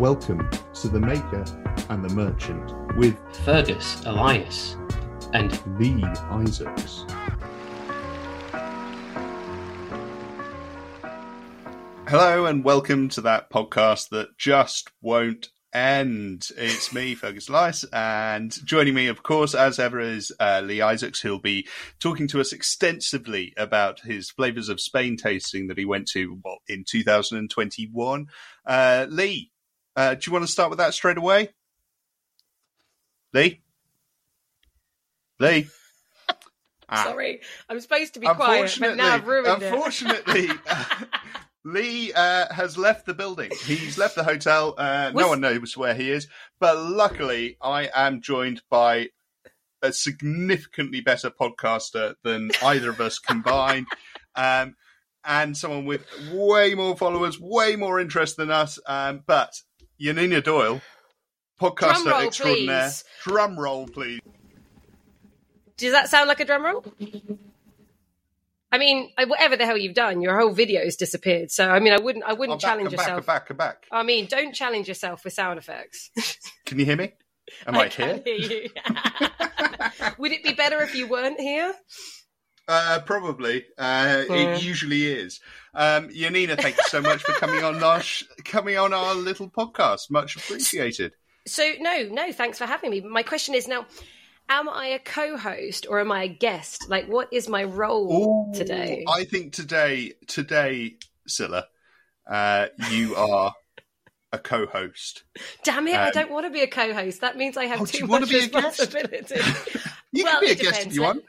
Welcome to The Maker and the Merchant with Fergus, Elias, and Lee Isaacs. Hello, and welcome to that podcast that just won't end. It's me, Fergus Elias, and joining me, of course, as ever, is uh, Lee Isaacs, who'll be talking to us extensively about his Flavors of Spain tasting that he went to well, in 2021. Uh, Lee, uh, do you want to start with that straight away? Lee? Lee? Ah. Sorry, I'm supposed to be quiet, but now I've ruined unfortunately, Lee uh, has left the building. He's left the hotel. Uh, no one knows where he is. But luckily, I am joined by a significantly better podcaster than either of us combined. Um, and someone with way more followers, way more interest than us. Um, but Janina Doyle, podcaster Drum roll, extraordinaire. please. Drum roll, please. Does that sound like a drum roll? I mean, whatever the hell you've done, your whole video's disappeared. So, I mean, I wouldn't, I I'm wouldn't oh, back, challenge I'm back, I'm back, I'm back. I mean, don't challenge yourself with sound effects. Can you hear me? Am I, can here? hear you. Would it be better if you weren't here? Uh, probably. Uh, Yeah. It usually is. Um, Janina, thank you so much for coming on our sh- coming on our little podcast. Much appreciated. So, no, no, thanks for having me. My question is now, am I a co-host or am I a guest? Like, what is my role today? I think today, today, Scylla, uh, you are a co-host. Damn it, I um, don't want to be a co-host. That means I have Oh, do too you wanna much be a guest? responsibility. You Well, can be a it guest if you want.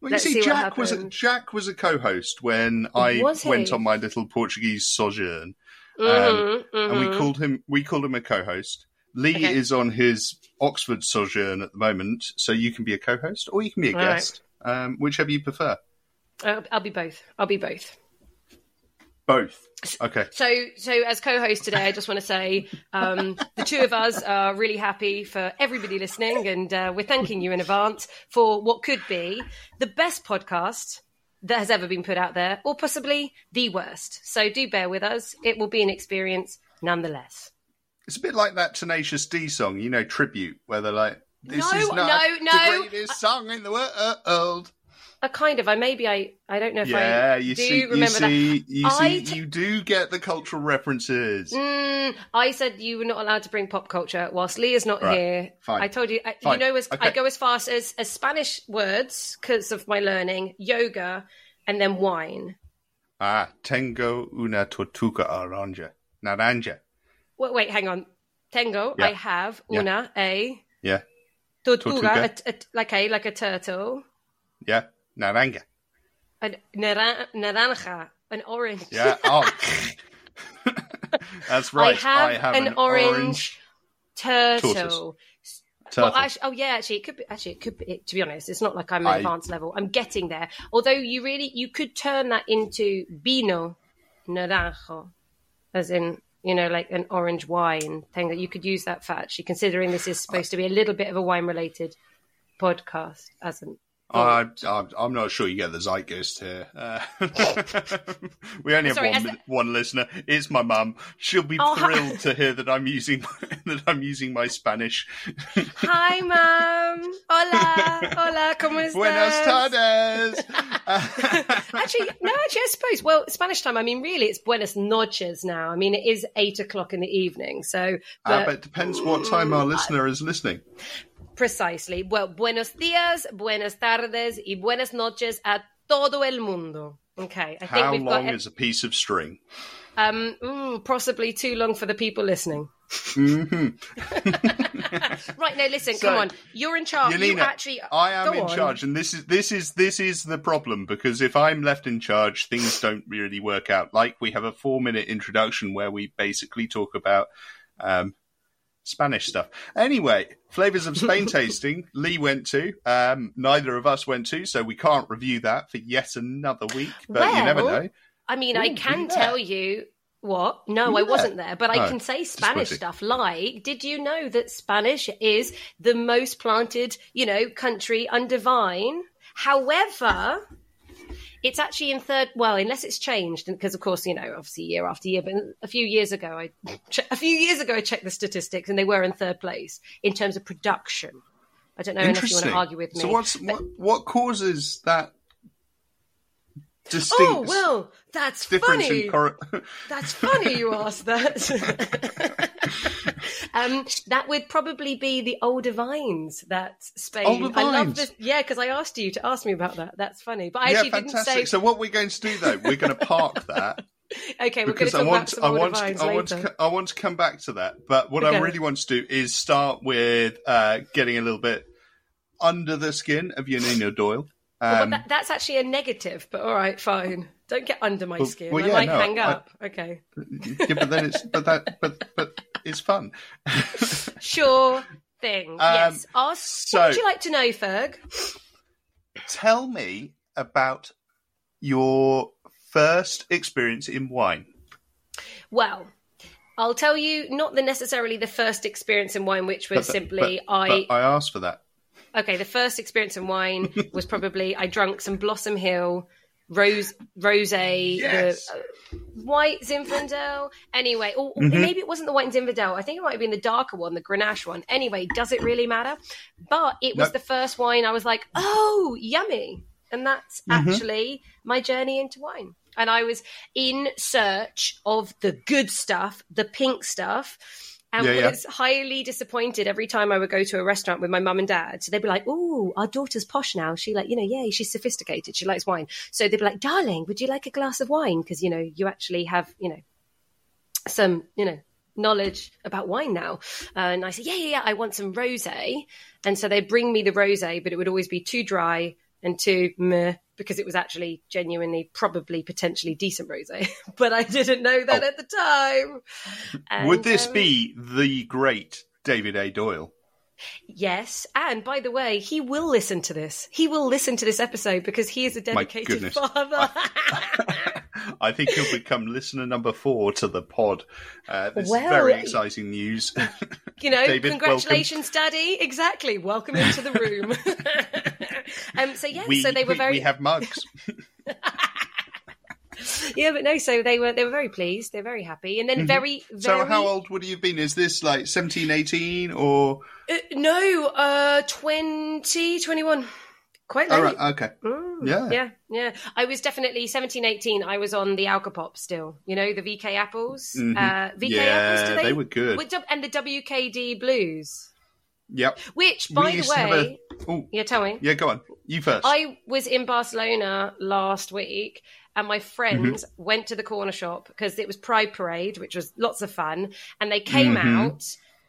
Well, you let's see, see Jack was a. Jack was a co-host when I went on my little Portuguese sojourn. Mhm, and we mhm. called him we called him a co-host. Lee Okay. is on his Oxford sojourn at the moment, so you can be a co-host or you can be a All right. guest, um, whichever you prefer. Uh, I'll be both. I'll be both. Both. Okay. So, so as co-host today, I just want to say um, the two of us are really happy for everybody listening, and uh, we're thanking you in advance for what could be the best podcast that has ever been put out there, or possibly the worst. So, do bear with us; it will be an experience nonetheless. It's a bit like that Tenacious D song, you know, tribute, where they're like, "This No, is not no, no. the greatest song in the world." A kind of. I maybe I. I don't know if Yeah, I you do see, you remember that. see, you I see, t- you do get the cultural references. Mm, I said you were not allowed to bring pop culture whilst Lee is not Right. here. Fine. I told you, I, you know, as I go as fast as, as Spanish words because of my learning, yoga, and then wine. Ah, tengo una tortuga naranja. Naranja. Wait, wait hang on. Tengo, Yeah. I have Yeah. una a Yeah, tortuga, Tortuga. a, a, like a like a turtle, yeah, naranja. a naran- naranja, an orange. Yeah. Oh. That's right. I have, an, orange, turtle. tortoise. Well, turtle. actually, oh yeah, actually, it could be. Actually, it could be. It, to be honest, it's not like I'm I- advanced level. I'm getting there. Although you really, you could turn that into vino naranjo, as in you know, like an orange wine thing. That you could use that for actually, considering this is supposed to be a little bit of a wine-related podcast, as an. I, I'm, I'm not sure you get the zeitgeist here. Uh, we only have Sorry, one, li- one listener. It's my mum. She'll be Oh, hi- thrilled to hear that I'm using that I'm using my Spanish. Hi, mom. Hola, hola. ¿Cómo estás? Buenas tardes. actually, no, actually, I suppose. Well, Spanish time. I mean, really, it's buenas noches now. I mean, it is eight o'clock in the evening. So, Uh, but- but it depends what time our listener is listening. Precisely. Well, buenos días, buenas tardes, y buenas noches a todo el mundo. Okay, I think How we've long got is a piece of string? um, ooh, possibly too long for the people listening. hmm Right, no, listen, So, come on. You're in charge. You Yelena, actually, I am in on. charge, and this is this is this is the problem because if I'm left in charge, things don't really work out. Like we have a four minute introduction where we basically talk about um, Spanish stuff. Anyway, flavors of Spain tasting. Lee went to. Um, neither of us went to, so we can't review that for yet another week. But you never Well, know. I mean, Ooh, I can tell you what. No, Were I wasn't there? but I can say Spanish stuff like, did you know that Spanish is the most planted, you know, country under vine? However, It's actually in third. Well, unless it's changed, because of course you know, obviously year after year. But a few years ago, I a few years ago I checked the statistics, and they were in third place in terms of production. I don't know unless you want to argue with me. So what's what, what causes that oh, distinct oh well, that's funny. cor- That's funny you asked that. um, that would probably be the older vines that Spain. Older I love vines? this. Yeah, because I asked you to ask me about that. That's funny. But I yeah, actually fantastic. didn't say. So what we're going to do though, we're going to park that okay, we're going to because I want I want vines I want to, I want to come back to that. But what I really want to do is start with uh, getting a little bit under the skin of Janina Doyle. well, Um, that, that's actually a negative, but all right, fine. Don't get under my Well- skin. well, I yeah, might no, hang I- up. Okay, yeah, but then it's but that but but it's fun. sure thing. yes. Ask. Um, so- what would you like to know, Ferg? Tell me about your first experience in wine. Well, I'll tell you not the necessarily the first experience in wine, which was But- simply but- I but I asked for that. okay, the first experience in wine was probably I drank some Blossom Hill rose rose Yes. the uh, white Zinfandel. Anyway, or, or Mhm. maybe it wasn't the white Zinfandel. I think it might have been the darker one, the Grenache one. Anyway, does it really matter? But it was No. the first wine I was like, oh, yummy, and that's Mhm. actually my journey into wine. And I was in search of the good stuff, the pink stuff. And Yeah, yeah. was highly disappointed every time I would go to a restaurant with my mum and dad. So they'd be like, "Oh, our daughter's posh now. She like, you know, yay, she's sophisticated. She likes wine." So they'd be like, "Darling, would you like a glass of wine? Because you know, you actually have, you know, some, you know, knowledge about wine now." Uh, and I said, "Yeah, yeah, yeah. I want some rosé." And so they'd bring me the rosé, but it would always be too dry and too meh because it was actually genuinely, probably, potentially decent rosé. but I didn't know that Oh. at the time. And, Would this um, be the great David A. Doyle? Yes, and by the way, he will listen to this. He will listen to this episode because he is a dedicated father. I think he'll become listener number four to the pod. Uh, this Well, is very exciting news. you know, David, congratulations, Daddy. Exactly. Welcome into the room. um, so yeah, we, so they were very we have mugs. yeah, but no, so they were they were very pleased. They're very happy, and then very very Mm-hmm. So how old would you have been? Is this like 17, 18 or? Uh, no, uh, 20, 21. Quite late. Right, okay. Mm, Yeah. yeah, yeah. I was definitely 17, 18. I was on the Alcopop still. You know, the VK apples. Mhm. Uh, VK Yeah, apples, they? they were good. And the WKD blues. Yep. Which, We by the used to have way, Oh, yeah, tell me. yeah, go on. You first. I was in Barcelona last week and my friends Mm-hmm. went to the corner shop because it was Pride Parade, which was lots of fun. And they came Mhm. out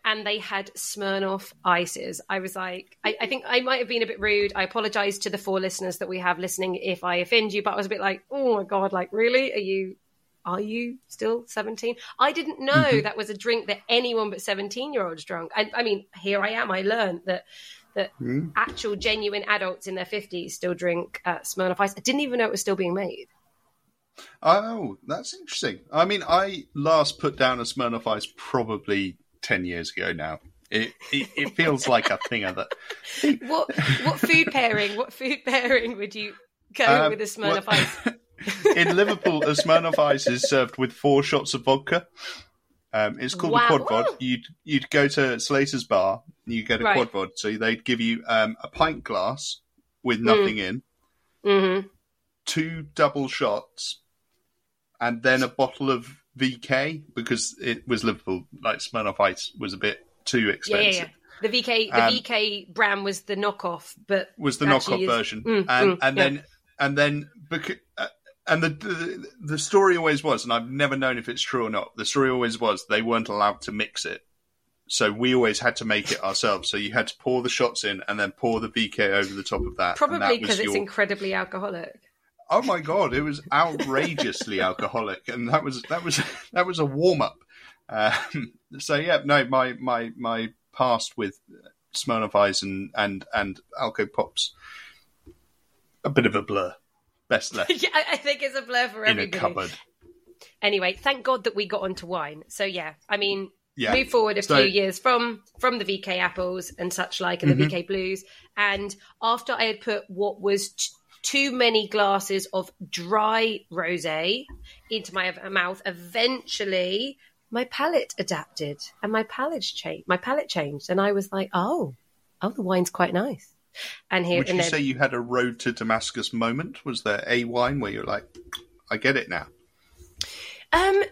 and they had Smirnoff ices. I was like, I, I think I might have been a bit rude. I apologize to the four listeners that we have listening if I offend you, but I was a bit like, oh my God, like, really? Are you. Are you still 17? I didn't know Mm-hmm. that was a drink that anyone but 17 year olds drunk. I, I mean, here I am. I learned that that Hmm. actual genuine adults in their 50s still drink uh, Smirnoff Ice. I didn't even know it was still being made. Oh, that's interesting. I mean, I last put down a Smirnoff Ice probably 10 years ago now. It, it, it feels like a thing of that. What what food pairing? What food pairing would you go Um, with a Smirnoff well- Ice? In Liverpool, a Smirnoff Ice is served with four shots of vodka. Um, it's called Wow. a quad vod. You'd you'd go to Slater's bar, you get a Right. quad vod. So they'd give you um, a pint glass with nothing in, hmm two double shots, and then a bottle of VK because it was Liverpool. Like Smirnoff Ice was a bit too Yeah, yeah, expensive. yeah. The VK the Um, VK brand was the knockoff, but Was the knockoff is- version, Mm, and mm, and yeah. then and then because. Uh, and the, the the story always was, and I've never known if it's true or not. The story always was they weren't allowed to mix it, so we always had to make it ourselves. So you had to pour the shots in and then pour the VK over the top of that. probably because it's your- incredibly alcoholic. Oh my god, it was outrageously alcoholic, and that was that was that was a warm up. Um, so yeah, no, my my my past with Smirnoff Ice and and and Alco Pops, a bit of a blur. Best left yeah, I think it's a blur for in a everybody. cupboard. Anyway, thank God that we got onto wine. So yeah, I mean, Yeah. move forward a So- few years from from the VK apples and such like, and the Mhm. VK blues. And after I had put what was t- too many glasses of dry rosé into my mouth. Eventually, my palate adapted and my palate changed. My palate changed, and I was like, "Oh, oh, the wine's quite nice." And here, Would and you then, say you had a road to Damascus moment? Was there a wine where you're like, I get it now? Um,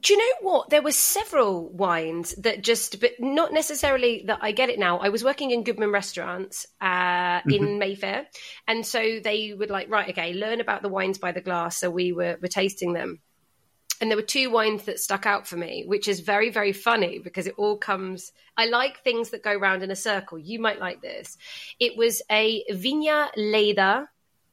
do you know what? There were several wines that just, but not necessarily that I get it now. I was working in Goodman restaurants uh, in Mayfair, and so they would like, right, okay, learn about the wines by the glass. So we were were tasting them, and there were two wines that stuck out for me, which is very very funny because it all comes. I like things that go round in a circle. You might like this. It was a Viña Leyda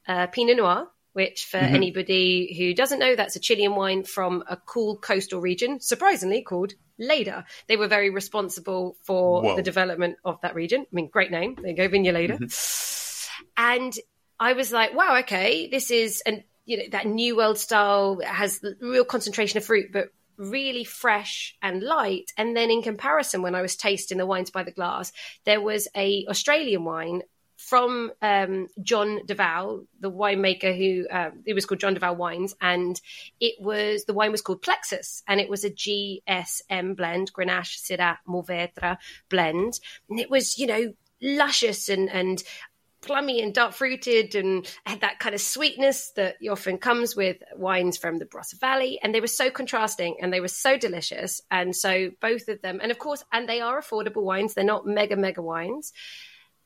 uh, Pinot Noir which for Mhm. anybody who doesn't know, that's a Chilean wine from a cool coastal region, surprisingly called Leyda. They were very responsible for Whoa. the development of that region. I mean, great name. There you go, Viña Leyda. And I was like, wow, okay, this is, and you know, that New World style has the real concentration of fruit, but really fresh and light. And then in comparison, when I was tasting the wines by the glass, there was a Australian wine from um, John Duval, the winemaker who uh, it was called John Duval Wines, and it was the wine was called Plexus, and it was a GSM blend, Grenache Syrah Mourvèdre blend, and it was you know luscious and and plummy and dark fruited and had that kind of sweetness that often comes with wines from the Barossa Valley. And they were so contrasting and they were so delicious. And so both of them, and of course, and they are affordable wines. They're not mega, mega wines.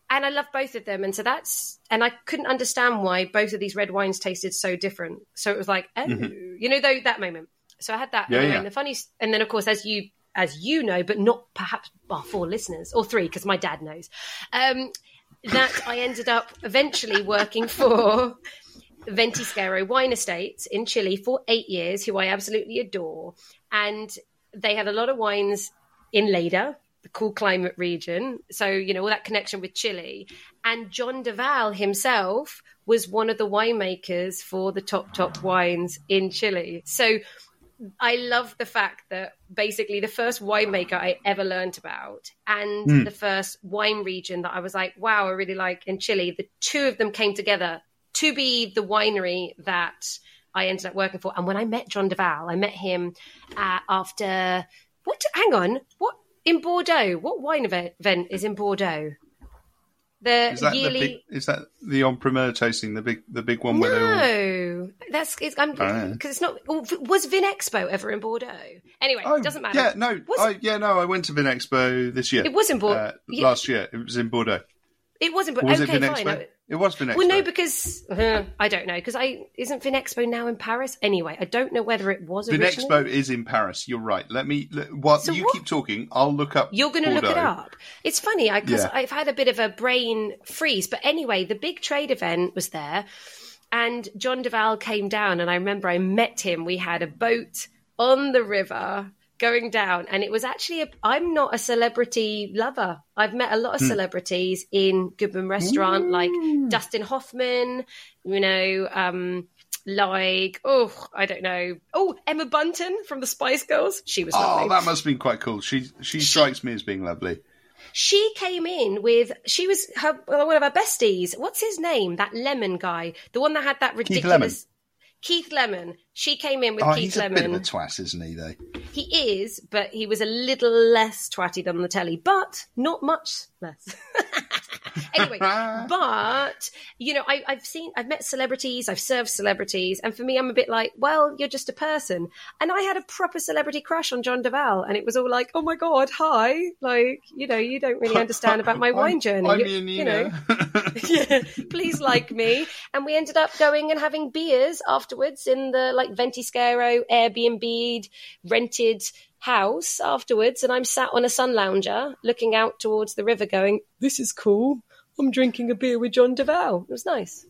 And I love both of them. And so that's, and I couldn't understand why both of these red wines tasted so different. So it was like, oh, you know, though that moment. So I had that. Yeah, and, yeah. the funny, and then of course, as you, as you know, but not perhaps well, four listeners or three, because my dad knows. Um, that I ended up eventually working for Ventisquero Wine Estates in Chile for eight years, who I absolutely adore. And they had a lot of wines in Leyda, the cool climate region. So, you know, all that connection with Chile. And John Duval himself was one of the winemakers for the top, top wines in Chile. So, I love the fact that basically the first winemaker I ever learned about and Mm. the first wine region that I was like, wow, I really like in Chile, the two of them came together to be the winery that I ended up working for. And when I met John Duval, I met him uh, after what? Hang on, what in Bordeaux? What wine event, is in Bordeaux? The Is that yearly. the big, is that the en primeur tasting the big the big one where they all No, that's it's, I'm Oh. because it's not. oh, Was Vinexpo ever in Bordeaux? Anyway, Oh, it doesn't matter. Yeah, no, Was I, yeah, no. I went to Vinexpo this year. It was in Bordeaux. uh, Yeah. last year. It was in Bordeaux. It wasn't. But was okay, it fine. I- It was Vinexpo. Well, no, because uh, I don't know. Because I isn't Vinexpo now in Paris anyway. I don't know whether it was originally. Vinexpo is in Paris. You're right. Let me. Let, while So you what- keep talking, I'll look up. You're going to look it up. It's funny because Yeah. I've had a bit of a brain freeze. But anyway, the big trade event was there, and John Duval came down, and I remember I met him. We had a boat on the river going down, and it was actually. A, I'm not a celebrity lover. I've met a lot of celebrities in Goodman Restaurant, like Dustin Hoffman. You know. um like oh I don't know oh Emma Bunton from the Spice Girls she was lovely Oh, that must have been quite cool. She she strikes me as being lovely. she came in with she was her one of her besties. What's his name? That Lemon guy, the one that had that ridiculous Keith Lemon. She came in with Oh, Keith he's a bit of a Lemon. twat, isn't he? Though. he is, but he was a little less twatty than the telly, but not much less. anyway, but you know, I, I've seen, I've met celebrities, I've served celebrities, and for me, I'm a bit like, well, you're just a person. And I had a proper celebrity crush on John Duval, and it was all like, oh my god, hi, like you know, you don't really understand about my wine I'm- journey, I'm you, you know. Yeah, please like me. And we ended up going and having beers afterwards in the like Ventisquero Airbnb rented house afterwards. And I'm sat on a sun lounger looking out towards the river going, This is cool. I'm drinking a beer with John Duval. It was nice.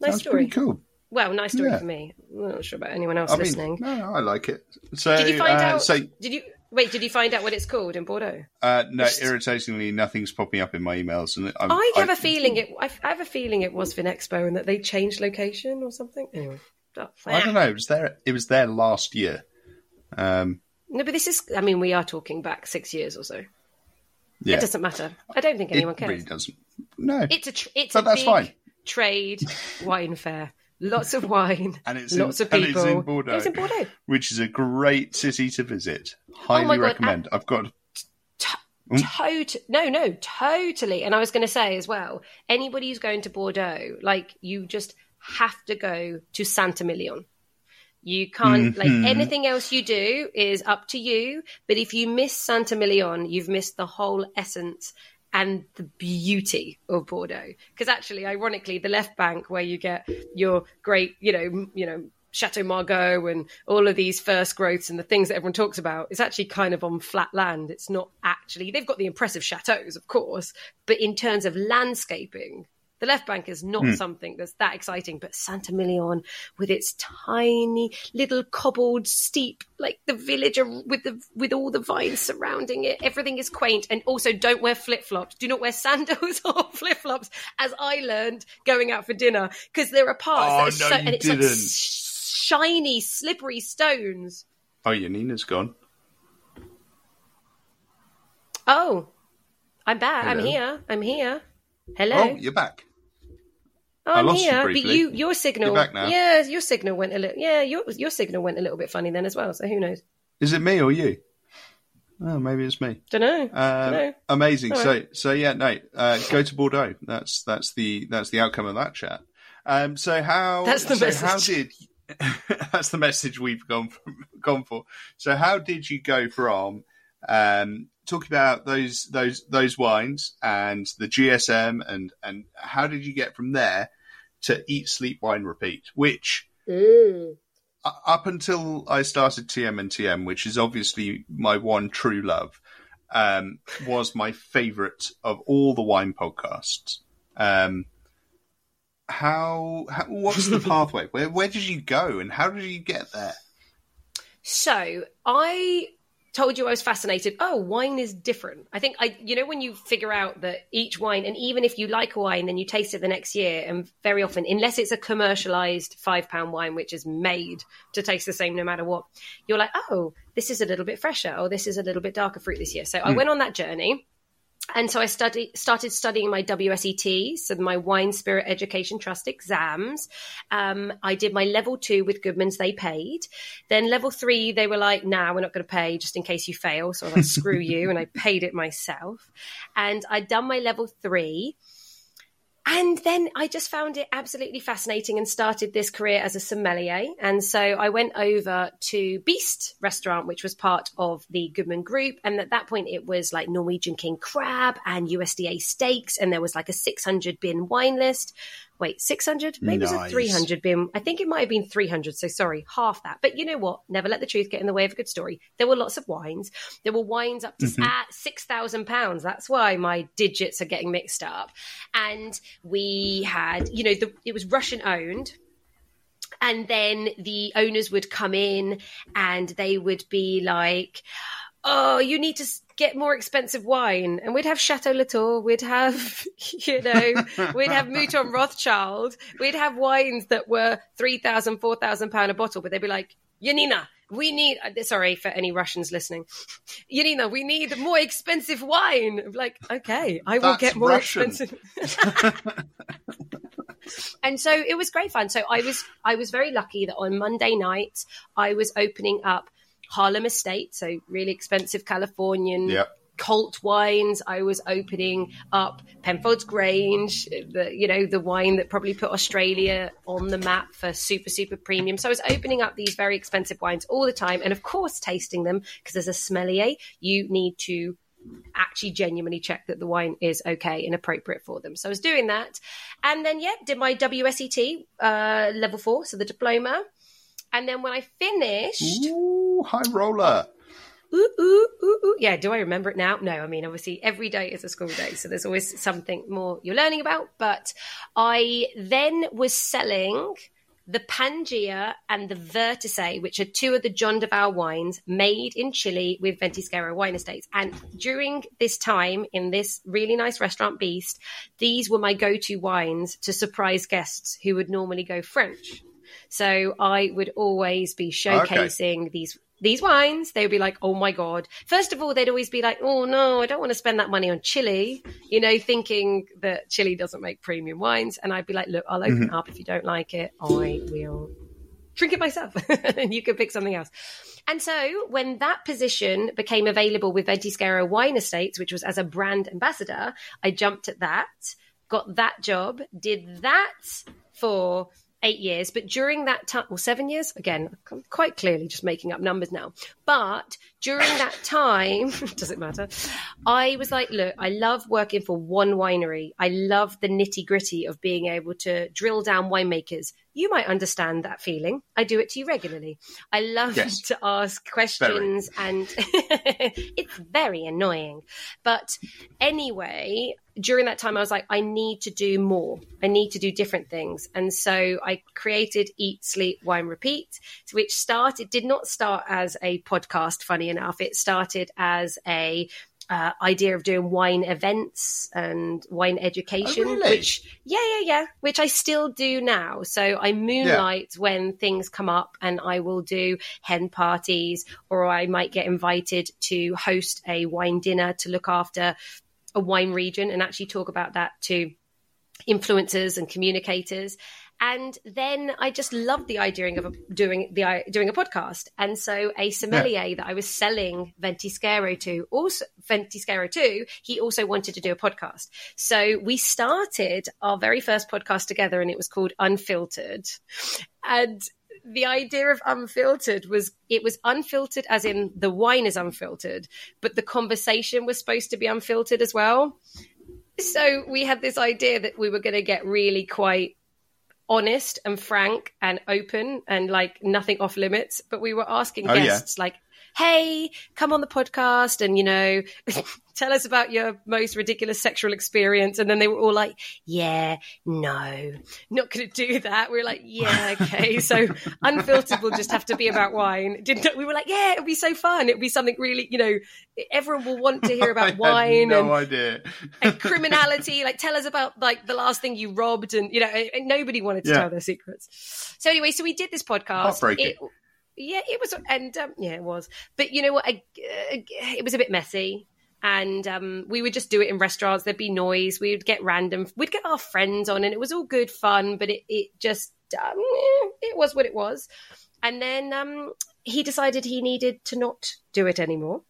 Nice story. cool. Well, nice story Yeah. for me. I'm not sure about anyone else I mean, listening. no, no, I like it. So, Did you find uh, out? so Did you wait? Did you find out what it's called in Bordeaux? uh, no, Just- irritatingly, nothing's popping up in my emails, and I'm, I have a feeling it. I I have a feeling it was Vinexpo and that they changed location or something. Anyway, I don't know. It was there. It was there last year. Um, No, but this is. I mean, we are talking back six years or so. yeah, It doesn't matter. I don't think it anyone cares. It really doesn't. No, It's a. Tr- it's but a that's big, fine. trade wine fair. Lots of wine, And it's lots in, of and people. it's in Bordeaux, It's in Bordeaux. which is a great city to visit. Highly Oh recommend. I've got Tot- no, no, totally. And I was going to say as well, anybody who's going to Bordeaux, like you just have to go to Saint-Émilion. You can't like Mhm. anything else you do is up to you. But if you miss Saint-Émilion, you've missed the whole essence and the beauty of Bordeaux. Because actually, ironically, the left bank where you get your great, you know, you know, Chateau Margaux and all of these first growths and the things that everyone talks about, it's actually kind of on flat land. It's not actually they've got the impressive chateaus, of course, but in terms of landscaping, the left bank is not hmm. something that's that exciting. But Saint-Émilion, with its tiny little cobbled steep, like the village with the with all the vines surrounding it, everything is quaint. And also, don't wear flip flops. Do not wear sandals or flip flops, as I learned going out for dinner, because there are parts oh, that Oh, are no, so, you and it's didn't. s- shiny, slippery stones. Oh, Janina's gone. Oh, I'm back. I'm here. I'm here. Hello. Oh, you're back. Oh, I I'm lost you but you your signal. Yeah, your signal went a little. Yeah, your your signal went a little bit funny then as well. So who knows? Is it me or you? Oh, maybe it's me. Don't know. Um, Dunno. amazing. All So, so yeah, no, uh, go to Bordeaux. That's that's the that's the outcome of that chat. Um, so how? That's the so How did? that's the message we've gone from, gone for. So, how did you go from um, talking about those those those wines and the GSM and and how did you get from there to eat, sleep, wine, repeat? Which Mm. up until I started TM and TM, which is obviously my one true love, um, was my favourite of all the wine podcasts. Um, how, how what's the pathway? Where where did you go, and how did you get there? So I told you I was fascinated. Oh, wine is different. I think I, you know, when you figure out that each wine, and even if you like a wine, then you taste it the next year, and very often, unless it's a commercialized five pound wine which is made to taste the same no matter what, you're like, oh, this is a little bit fresher, or this is a little bit darker fruit this year. So I hmm. went on that journey. And so I study, started studying my WSET, so my Wine Spirit Education Trust exams. Um, I did my level two with Goodman's, they paid. Then level three, they were like, nah, we're not going to pay just in case you fail. So I was like, screw you. And I paid it myself. And I'd done my level three. And then I just found it absolutely fascinating and started this career as a sommelier. And so I went over to Beast Restaurant, which was part of the Goodman Group. And at that point, it was like Norwegian King Crab and USDA steaks. And there was like a 600 bin wine list. Wait, 600? Maybe it was a 300 bin. I think it might have been 300. So sorry, half that. But you know what? Never let the truth get in the way of a good story. There were lots of wines. There were wines up to mm-hmm. at £6,000. That's why my digits are getting mixed up. And we had, you know, the, it was Russian owned. And then the owners would come in and they would be like, oh, you need to get more expensive wine. And we'd have Chateau Latour, we'd have, you know, we'd have Mouton Rothschild, we'd have wines that were 3,000, 4,000 pound a bottle, but they'd be like, Janina, we need, uh, sorry for any Russians listening. Janina, we need more expensive wine. I'm like, okay, I will That's get more Russian. expensive. and so it was great fun. So I was I was very lucky that on Monday night I was opening up Harlan Estate, so really expensive Californian Yep. cult wines. I was opening up Penfolds Grange, the you know the wine that probably put Australia on the map for super super premium. So I was opening up these very expensive wines all the time, and of course tasting them because as a sommelier you need to actually genuinely check that the wine is okay and appropriate for them. So I was doing that, and then yeah, did my WSET uh, level four, so the diploma. And then when I finished, Ooh, high roller. ooh, ooh, ooh, ooh. Yeah, do I remember it now? No, I mean, obviously, every day is a school day, so there's always something more you're learning about. But I then was selling the Pangea and the Vertice, which are two of the John Duval wines made in Chile with Ventisquero Wine Estates. And during this time in this really nice restaurant, Beast, these were my go to wines to surprise guests who would normally go French. So I would always be showcasing these these wines, they would be like, oh my God. First of all, they'd always be like, oh no, I don't want to spend that money on Chile, you know, thinking that Chile doesn't make premium wines. And I'd be like, look, I'll open it up. If you don't like it, I will drink it myself and you can pick something else. And so when that position became available with Ventisquero Wine Estates, which was as a brand ambassador, I jumped at that, got that job, did that for eight years. But during that time, well, seven years, again, I'm quite clearly just making up numbers now. But during that time, does it matter? I was like, look, I love working for one winery. I love the nitty gritty of being able to drill down winemakers. You might understand that feeling. I do it to you regularly. I love Yes. to ask questions, and it's very annoying. But anyway, during that time, I was like, I need to do more. I need to do different things. And so I created Eat, Sleep, Wine, Repeat, which started, did not start as a podcast, funny enough. It started as a uh, idea of doing wine events and wine education, Oh, really? which yeah, yeah, yeah, which I still do now. So I moonlight when things come up, and I will do hen parties, or I might get invited to host a wine dinner to look after a wine region and actually talk about that to influencers and communicators. And then I just loved the idea of a, doing the doing a podcast. And so a sommelier that I was selling Ventisquero to, also Ventisquero to, he also wanted to do a podcast. So we started our very first podcast together, and it was called Unfiltered. And the idea of unfiltered was it was unfiltered as in the wine is unfiltered, but the conversation was supposed to be unfiltered as well. So we had this idea that we were going to get really quite honest and frank and open and like nothing off limits. But we were asking Oh, yeah. guests like, hey, come on the podcast and, you know, tell us about your most ridiculous sexual experience. And then they were all like, yeah, no, not going to do that. We were like, yeah, okay. So unfiltered will just have to be about wine. Didn't we were like, yeah, it'll be so fun. It'll be something really, you know, everyone will want to hear about wine no and idea. and criminality. Like, tell us about like the last thing you robbed, and you know, and nobody wanted to Yeah. tell their secrets. So anyway, so we did this podcast. Heartbreaking. It, yeah, it was, and um, yeah, it was. But you know what? I, uh, it was a bit messy. And um, we would just do it in restaurants. There'd be noise. We would get random. We'd get our friends on, and it was all good fun. But it, it just, um, eh, it was what it was. And then um, he decided he needed to not do it anymore,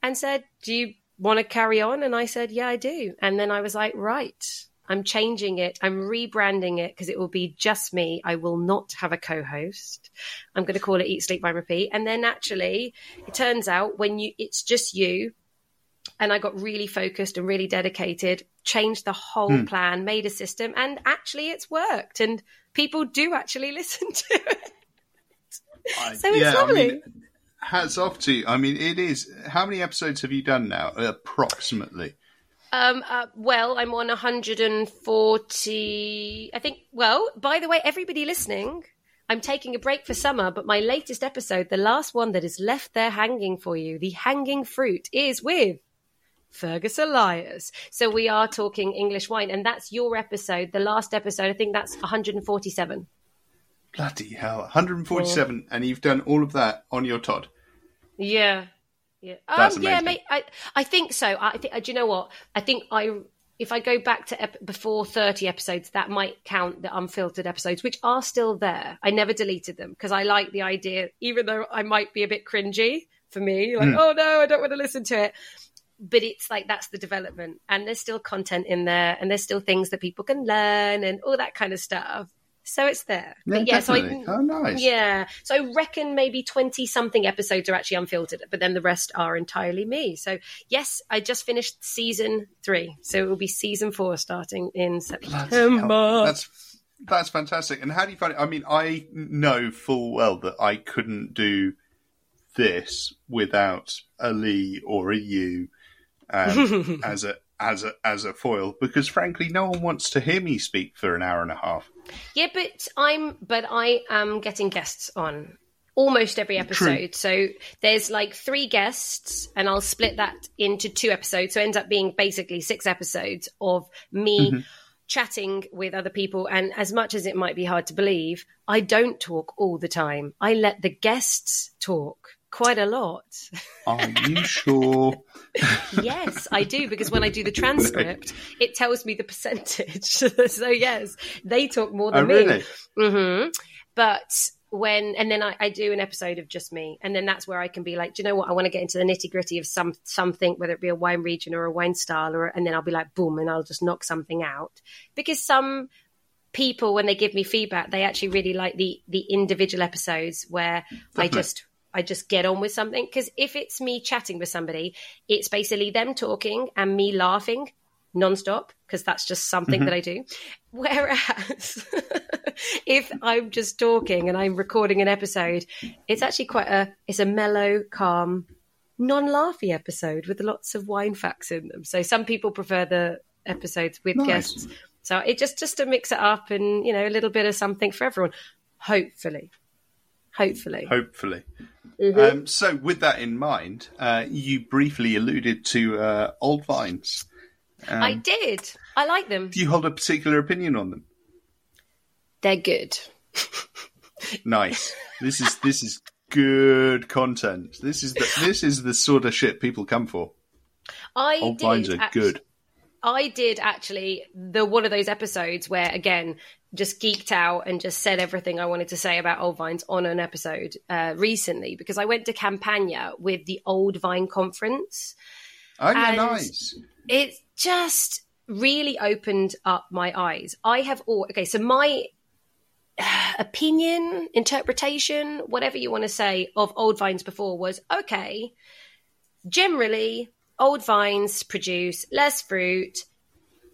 and said, "Do you want to carry on?" And I said, "Yeah, I do." And then I was like, "Right, I'm changing it. I'm rebranding it because it will be just me. I will not have a co-host. I'm going to call it Eat, Sleep, Wine, Repeat." And then actually, it turns out when you, it's just you. And I got really focused and really dedicated, changed the whole hmm. plan, made a system, and actually it's worked. And people do actually listen to it. I- So it's lovely. I mean, hats off to you. I mean, it is. How many episodes have you done now? Approximately. Um, uh, well, I'm on 140. I think. Well, by the way, everybody listening, I'm taking a break for summer, but my latest episode, the last one that is left there hanging for you, the hanging fruit, is with Fergus Elias. So we are talking English wine, and that's your episode, the last episode. I think that's 147. Bloody hell. 147, and you've done all of that on your Todd. Yeah, yeah. That's um, yeah, amazing. mate. I I think so. I think. Do you know what? I think I. If I go back to ep- before 30 episodes, that might count the unfiltered episodes, which are still there. I never deleted them because I like the idea, even though I might be a bit cringy for me, like, Mm. oh no, I don't want to listen to it. But it's like that's the development, and there's still content in there, and there's still things that people can learn, and all that kind of stuff. So it's there. Yeah, but yeah, so I, oh, nice. yeah. So I reckon maybe 20 something episodes are actually unfiltered, but then the rest are entirely me. So, yes, I just finished season three. So it will be season four starting in September. That's that's fantastic. And how do you find it? I mean, I know full well that I couldn't do this without a Lee or a you um, as a as a as a foil because frankly no one wants to hear me speak for an hour and a half. Yeah, but I'm but I am getting guests on almost every episode. So there's like three guests, and I'll split that into two episodes. So it ends up being basically six episodes of me mm-hmm. chatting with other people. And as much as it might be hard to believe, I don't talk all the time. I let the guests talk. Quite a lot. Are you sure? yes, I do because when I do the transcript, it tells me the percentage. so yes, they talk more than oh, me. really? hmm But when and then I, I do an episode of just me, and then that's where I can be like, do you know what? I want to get into the nitty gritty of some something, whether it be a wine region or a wine style, or and then I'll be like, boom, and I'll just knock something out because some people when they give me feedback they actually really like the the individual episodes where i just i just get on with something. Because if it's me chatting with somebody it's basically them talking and me laughing nonstop because that's just something mm-hmm. that i do. Whereas if i'm just talking and i'm recording an episode it's actually quite a it's a mellow calm non-laughy episode with lots of wine facts in them. So some people prefer the episodes with Nice. guests. So it just just to mix it up and you know a little bit of something for everyone. Hopefully, hopefully. Hopefully. Mm-hmm. Um, so, with that in mind, uh, you briefly alluded to uh, old vines. Um, I did. I like them. do you hold a particular opinion on them? They're good. Nice. this is this is good content. This is the this is the sort of shit people come for. I Old did. vines are act- good. I did actually the one of those episodes where again just geeked out and just said everything I wanted to say about old vines on an episode uh, recently because I went to Campania with the Old Vine Conference. Oh, yeah, nice. it just really opened up my eyes. I have all okay, so my opinion, interpretation, whatever you want to say of old vines before was okay. Generally, old vines produce less fruit,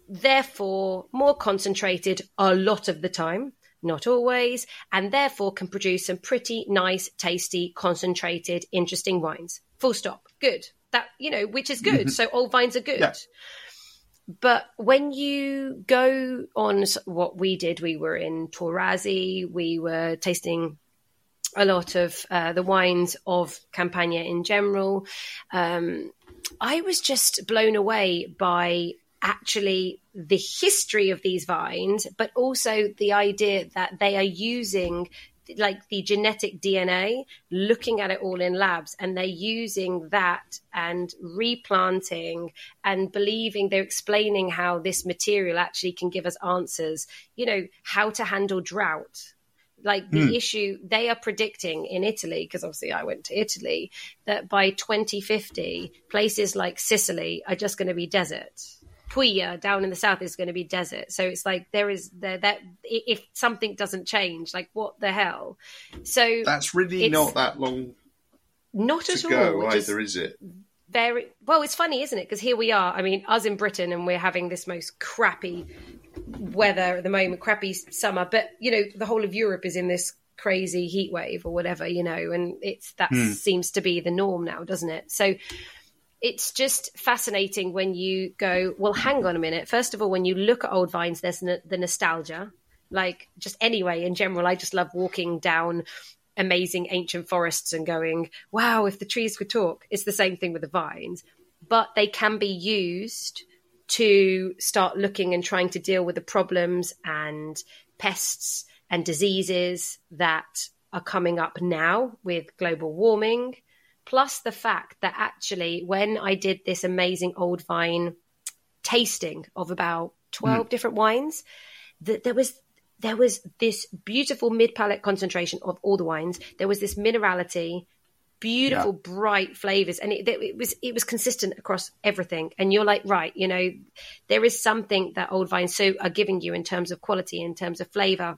therefore more concentrated a lot of the time, not always, and therefore can produce some pretty nice, tasty, concentrated, interesting wines. Full stop. Good. That you know, which is good. so old vines are good. Yeah. But when you go on what we did, we were in Taurasi, we were tasting a lot of uh, the wines of Campania in general. Um, I was just blown away by actually the history of these vines, but also the idea that they are using like the genetic DNA, looking at it all in labs, and they're using that and replanting and believing they're explaining how this material actually can give us answers, you know, how to handle drought. Like the hmm. issue they are predicting in Italy, because obviously I went to Italy, that by 2050, places like Sicily are just going to be desert. Puglia down in the south is going to be desert. So it's like there is there that if something doesn't change, like what the hell? So That's really not that long not to at go all. either, is it? Very well. It's funny, isn't it? Because here we are. I mean, us in Britain, and we're having this most crappy weather at the moment, crappy summer. But you know, the whole of Europe is in this crazy heat wave or whatever, you know, and it's that hmm. seems to be the norm now, doesn't it? So it's just fascinating when you go, well, hang on a minute. First of all, when you look at old vines, there's n- the nostalgia. Like, just anyway, in general, I just love walking down amazing ancient forests and going, wow, if the trees could talk. It's the same thing with the vines, but they can be used to start looking and trying to deal with the problems and pests and diseases that are coming up now with global warming. Plus, the fact that actually, when I did this amazing old vine tasting of about 12 mm. different wines, that there was there was this beautiful mid palate concentration of all the wines. There was this minerality, beautiful bright flavors, and it, it was it was consistent across everything. And you're like, right, you know, there is something that old vines so are giving you in terms of quality, in terms of flavor.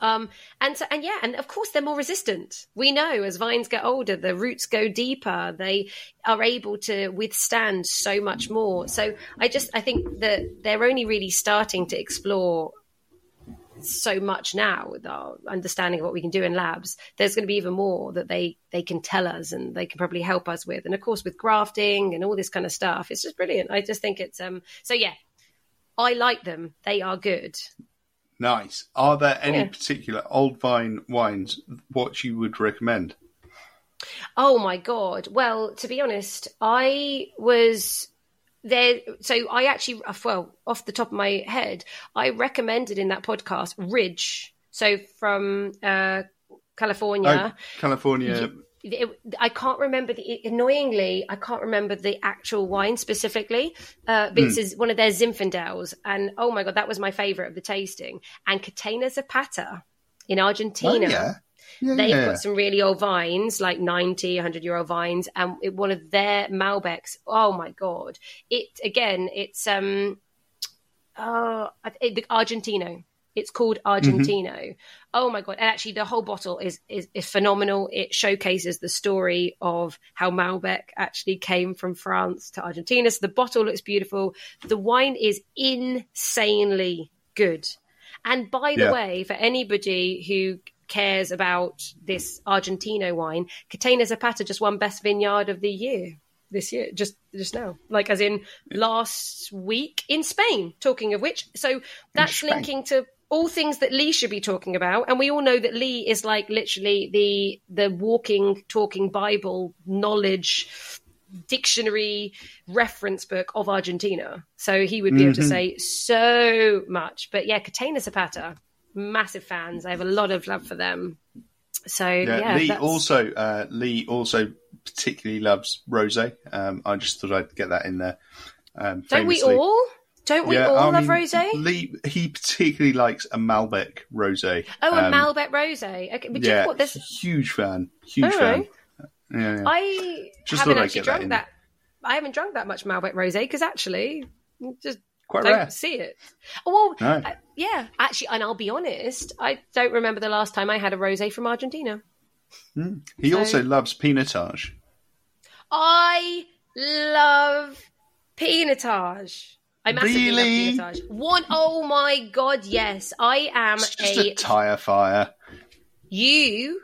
Um, and so, and yeah, and of course they're more resistant. We know as vines get older, the roots go deeper. They are able to withstand so much more. So I just, I think that they're only really starting to explore so much now with our understanding of what we can do in labs. There's going to be even more that they they can tell us and they can probably help us with. And of course, with grafting and all this kind of stuff, it's just brilliant. I just think it's um. So yeah, I like them. They are good. Nice. Are there any Yeah. particular old vine wines what you would recommend? Oh my god. Well, to be honest, I was there. So I actually, well, off the top of my head, I recommended in that podcast Ridge. So from uh, California. Oh, California it, I can't remember the annoyingly I can't remember the actual wine specifically. Uh, but Hmm. it's one of their Zinfandels, and oh my god, that was my favorite of the tasting. And Catena Zapata in Oh, Argentina. yeah. Yeah, They've got some really old vines, like 90, 100 year old vines, and it, one of their Malbecs. Oh my god! It again, it's um, oh, it, the Argentino. It's called Argentino. Oh my god! And actually, the whole bottle is, is is phenomenal. It showcases the story of how Malbec actually came from France to Argentina. So the bottle looks beautiful. The wine is insanely good. And by the Yeah. way, for anybody who cares about this Argentino wine, Catena Zapata just won Best Vineyard of the Year this year, just just now, like as in last week in Spain. Talking of which, so that's linking to all things that Lee should be talking about, and we all know that Lee is like literally the the walking, talking Bible knowledge dictionary reference book of Argentina. So he would be able to Mhm. say so much. But yeah, Catena Zapata, massive fans. I have a lot of love for them. So Yeah, yeah, Lee that's- also uh, Lee also particularly loves rosé. Um, I just thought I'd get that in there. Um, don't we all? Don't we Yeah, all I love mean, rosé? Lee he particularly likes a Malbec rosé. Oh, a Um, Malbec rosé. Okay, but do you know Yeah, what? This huge fan, huge All fan. Yeah, yeah. I Just haven't actually that drunk in. that. I haven't drunk that much Malbec rosé because actually, just quite don't rare. see it. Well, No. uh, yeah, actually, and I'll be honest, I don't remember the last time I had a rosé from Argentina. He So- also loves pinotage. I love pinotage. I massively Really? love pinotage. One, oh my god, yes, I am It's just a. a tire fire. You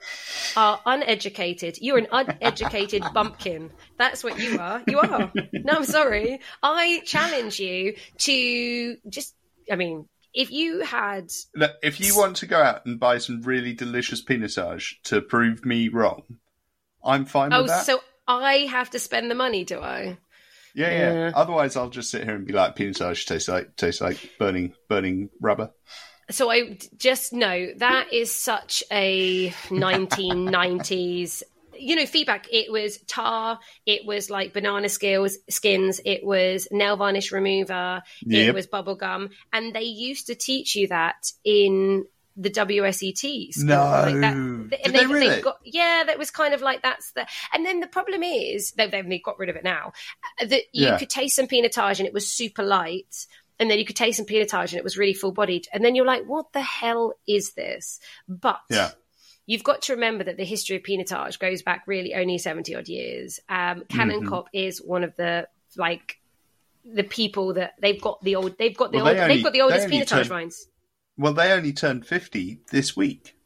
are uneducated. You're an uneducated bumpkin. That's what you are. You are. No, I'm sorry. I challenge you to just. I mean, if you had Look, if you want to go out and buy some really delicious pinotage to prove me wrong, I'm fine Oh, with that. Oh, so I have to spend the money, do I? yeah, yeah, Yeah. Otherwise, I'll just sit here and be like, pinotage tastes like tastes like burning burning rubber. So I just know that is such a 1990s. You know, feedback. It was tar. It was like banana skills, skins. It was nail varnish remover. Yep. It was bubble gum, and they used to teach you that in the WSET. school, No. like that. Did they they've- really? got yeah that was kind of like that's the and then the problem is they've, they've got rid of it now uh, that you Yeah. could taste some pinotage and it was super light and then you could taste some pinotage and it was really full bodied and then you're like what the hell is this but Yeah. You've got to remember that the history of pinotage goes back really only 70 odd years. Um, Cannon Mhm. Cop is one of the like the people that they've got the old they've got the Well, old they they've got the oldest pinotage turned- vines. Well, they only turned fifty this week.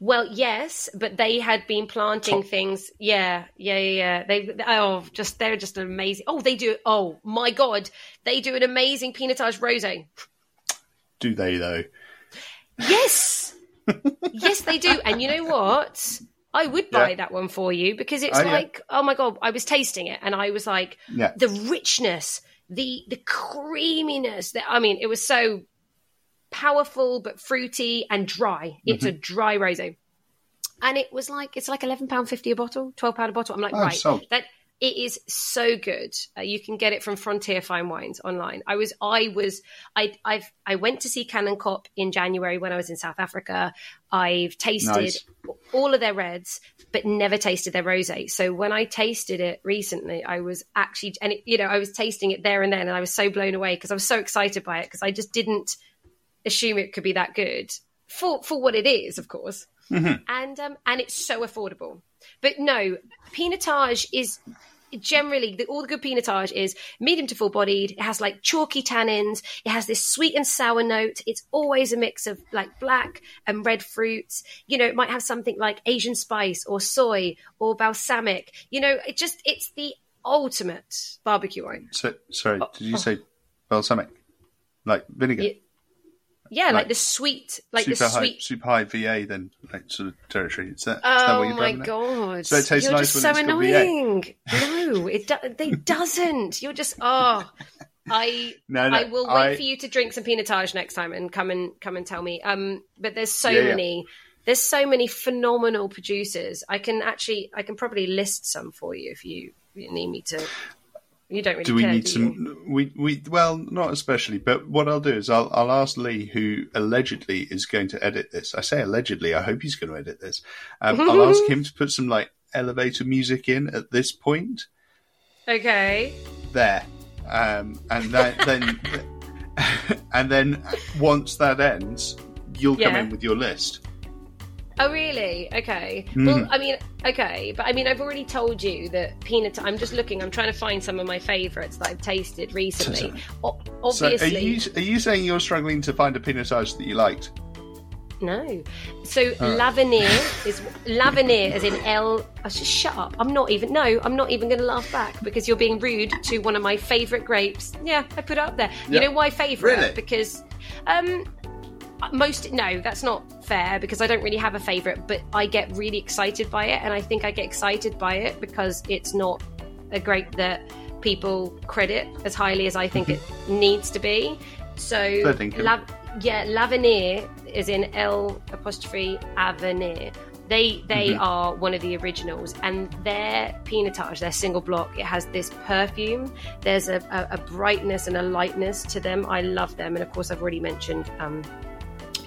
Well, yes, but they had been planting Top- things. Yeah, yeah, yeah. yeah. They oh, just they're just an amazing. Oh, they do. Oh my god, they do an amazing pinotage rosé. Do they though? Yes, yes, they do. And you know what? I would buy Yeah. that one for you because it's Oh, yeah. like, oh my god, I was tasting it and I was like, Yeah. the richness, the the creaminess. That I mean, it was so powerful but fruity and dry. It's Mm-hmm. a dry rosé, and it was like it's like eleven pound fifty a bottle, twelve pound a bottle. I'm like, Oh, right, sold. that it is so good. Uh, you can get it from Frontier Fine Wines online. I was, I was, I, I've, I went to see Kanonkop in January when I was in South Africa. I've tasted Nice. all of their reds, but never tasted their rosé. So when I tasted it recently, I was actually, and it, you know, I was tasting it there and then, and I was so blown away because I was so excited by it because I just didn't assume it could be that good for for what it is, of course. And um, and it's so affordable. But no, Pinotage is generally the, all the good Pinotage is medium to full bodied. It has like chalky tannins. It has this sweet and sour note. It's always a mix of like black and red fruits. You know, it might have something like Asian spice or soy or balsamic. You know, it just it's the ultimate barbecue wine. So, sorry, Oh, did you say balsamic? Like vinegar? Yeah, Yeah, like, Like the sweet, like super the high, sweet. super high VA, then like sort of territory. Is that, is that Oh my at? god! So it tastes You're nice just when so annoying. no, it do- they doesn't. You're just oh. I No, no, I will wait I- for you to drink some pinotage next time and come and come and tell me. Um, but there's so Yeah, yeah. many. there's so many phenomenal producers. I can actually, I can probably list some for you if you, you need me to. You don't really. Do we care, need do some? We we well, not especially, but what I'll do is I'll I'll ask Lee, who allegedly is going to edit this. I say allegedly. I hope he's going to edit this. Um, I'll ask him to put some like elevator music in at this point Okay. there, um, and that, then and then once that ends, you'll come in with your list. Oh, really? Okay. Mhm. Well, I mean, okay, but I mean, I've already told you that peanut. I'm just looking. I'm trying to find some of my favourites that I've tasted recently. O- So are obviously, you are you saying you're struggling to find a pinotage that you liked? no. So right. L'Avenir is L'Avenir, as in L. Oh, just shut up. I'm not even. No, I'm not even going to laugh back because you're being rude to one of my favourite grapes. Yeah, I put it up there. You know why favourite? Really? Because, um. Most no, that's not fair because I don't really have a favorite, but I get really excited by it, and I think I get excited by it because it's not a grape that people credit as highly as I think it needs to be. So, dinkum. Yeah, L'Avenir is in L apostrophe Avenir. They they Mhm. are one of the originals, and their pinotage, their single block, it has this perfume. There's a, a, a brightness and a lightness to them. I love them, and of course, I've already mentioned um,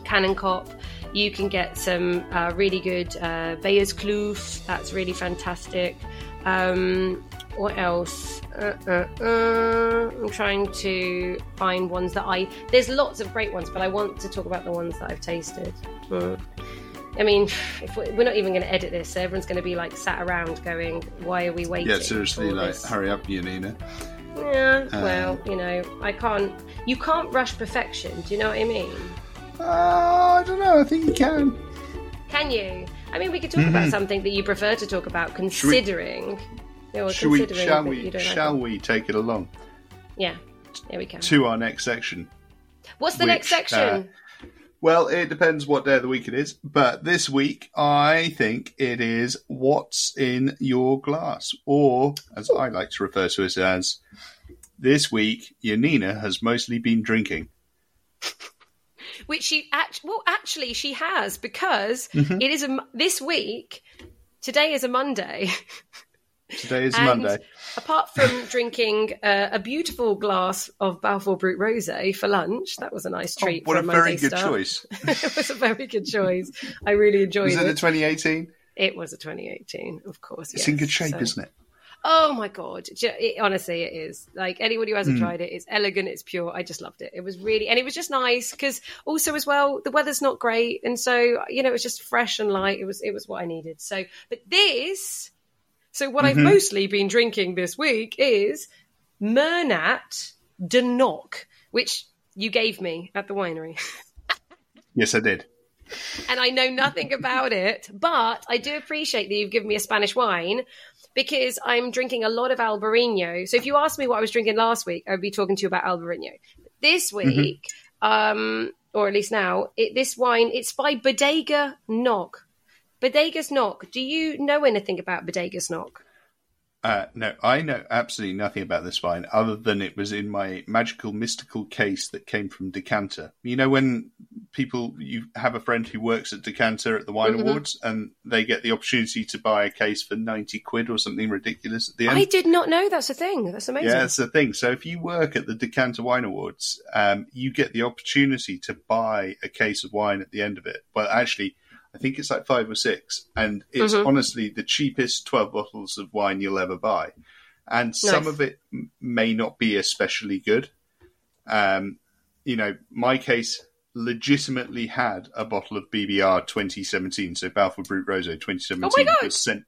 Kanonkop. You can get some uh, really good uh, Beyerskloof. That's really fantastic. Um, what else? Uh, uh, uh, I'm trying to find ones that I. There's lots of great ones, but I want to talk about the ones that I've tasted. Hmm. I mean, we're not even going to edit this, so everyone's going to be like sat around going, "Why are we waiting?" Yeah, seriously, like this?" hurry up, Janina. Yeah, Uh, well, you know, I can't. You can't rush perfection. Do you know what I mean? Uh, I don't know. I think you can. Can you? I mean, we could talk about Mhm. something that you prefer to talk about, considering. Well, Shall we? Shall we? don't like we take it along Yeah, yeah, we can. to our next section? What's the next which, section? Well, it depends what day of the week it is, but this week I think it is what's in your glass, or as I like to refer to it as, this week Janina has mostly been drinking. Which she act- well, actually, she has because Mhm. it is a this week. Today is a Monday. Today is And Monday. Apart from drinking uh, a beautiful glass of Balfour Brut Rosé for lunch, that was a nice Oh, treat. what for a Monday very good start. choice! it was a very good choice. I really enjoyed Was it it. a 2018? It was a 2018, of course. It's yes. in good shape, So- isn't it? Oh my god! It, honestly, it is. Like anyone who hasn't Mm. tried it, it's elegant, it's pure. I just loved it. It was really, and it was just nice because also as well, the weather's not great, and so you know, it was just fresh and light. It was, it was what I needed. So, but this, so what I've Mhm. mostly been drinking this week is Mernat de Noc, which you gave me at the winery. Yes, I did. and I know nothing about it, but I do appreciate that you've given me a Spanish wine because I'm drinking a lot of Albarino. So if you asked me what I was drinking last week, I would be talking to you about Albarino. This week, um, or at least now, it, this wine it's by Bodega Knock. Bodega's Knock. Do you know anything about Bodega's Nog? Uh, no, I know absolutely nothing about this wine other than it was in my magical, mystical case that came from Decanter. You know, when people, you have a friend who works at Decanter at the Wine Mhm. Awards and they get the opportunity to buy a case for 90 quid or something ridiculous at the end? I did not know that's a thing. That's amazing. Yeah, that's the thing. So if you work at the Decanter Wine Awards, um, you get the opportunity to buy a case of wine at the end of it. Well, actually, I think it's like five or six, and it's Mhm. honestly the cheapest twelve bottles of wine you'll ever buy. And some of it may not be especially good. Um, you know, my case legitimately had a bottle of BBR 2017, so Balfour Brut Rosé 2017 God. was sent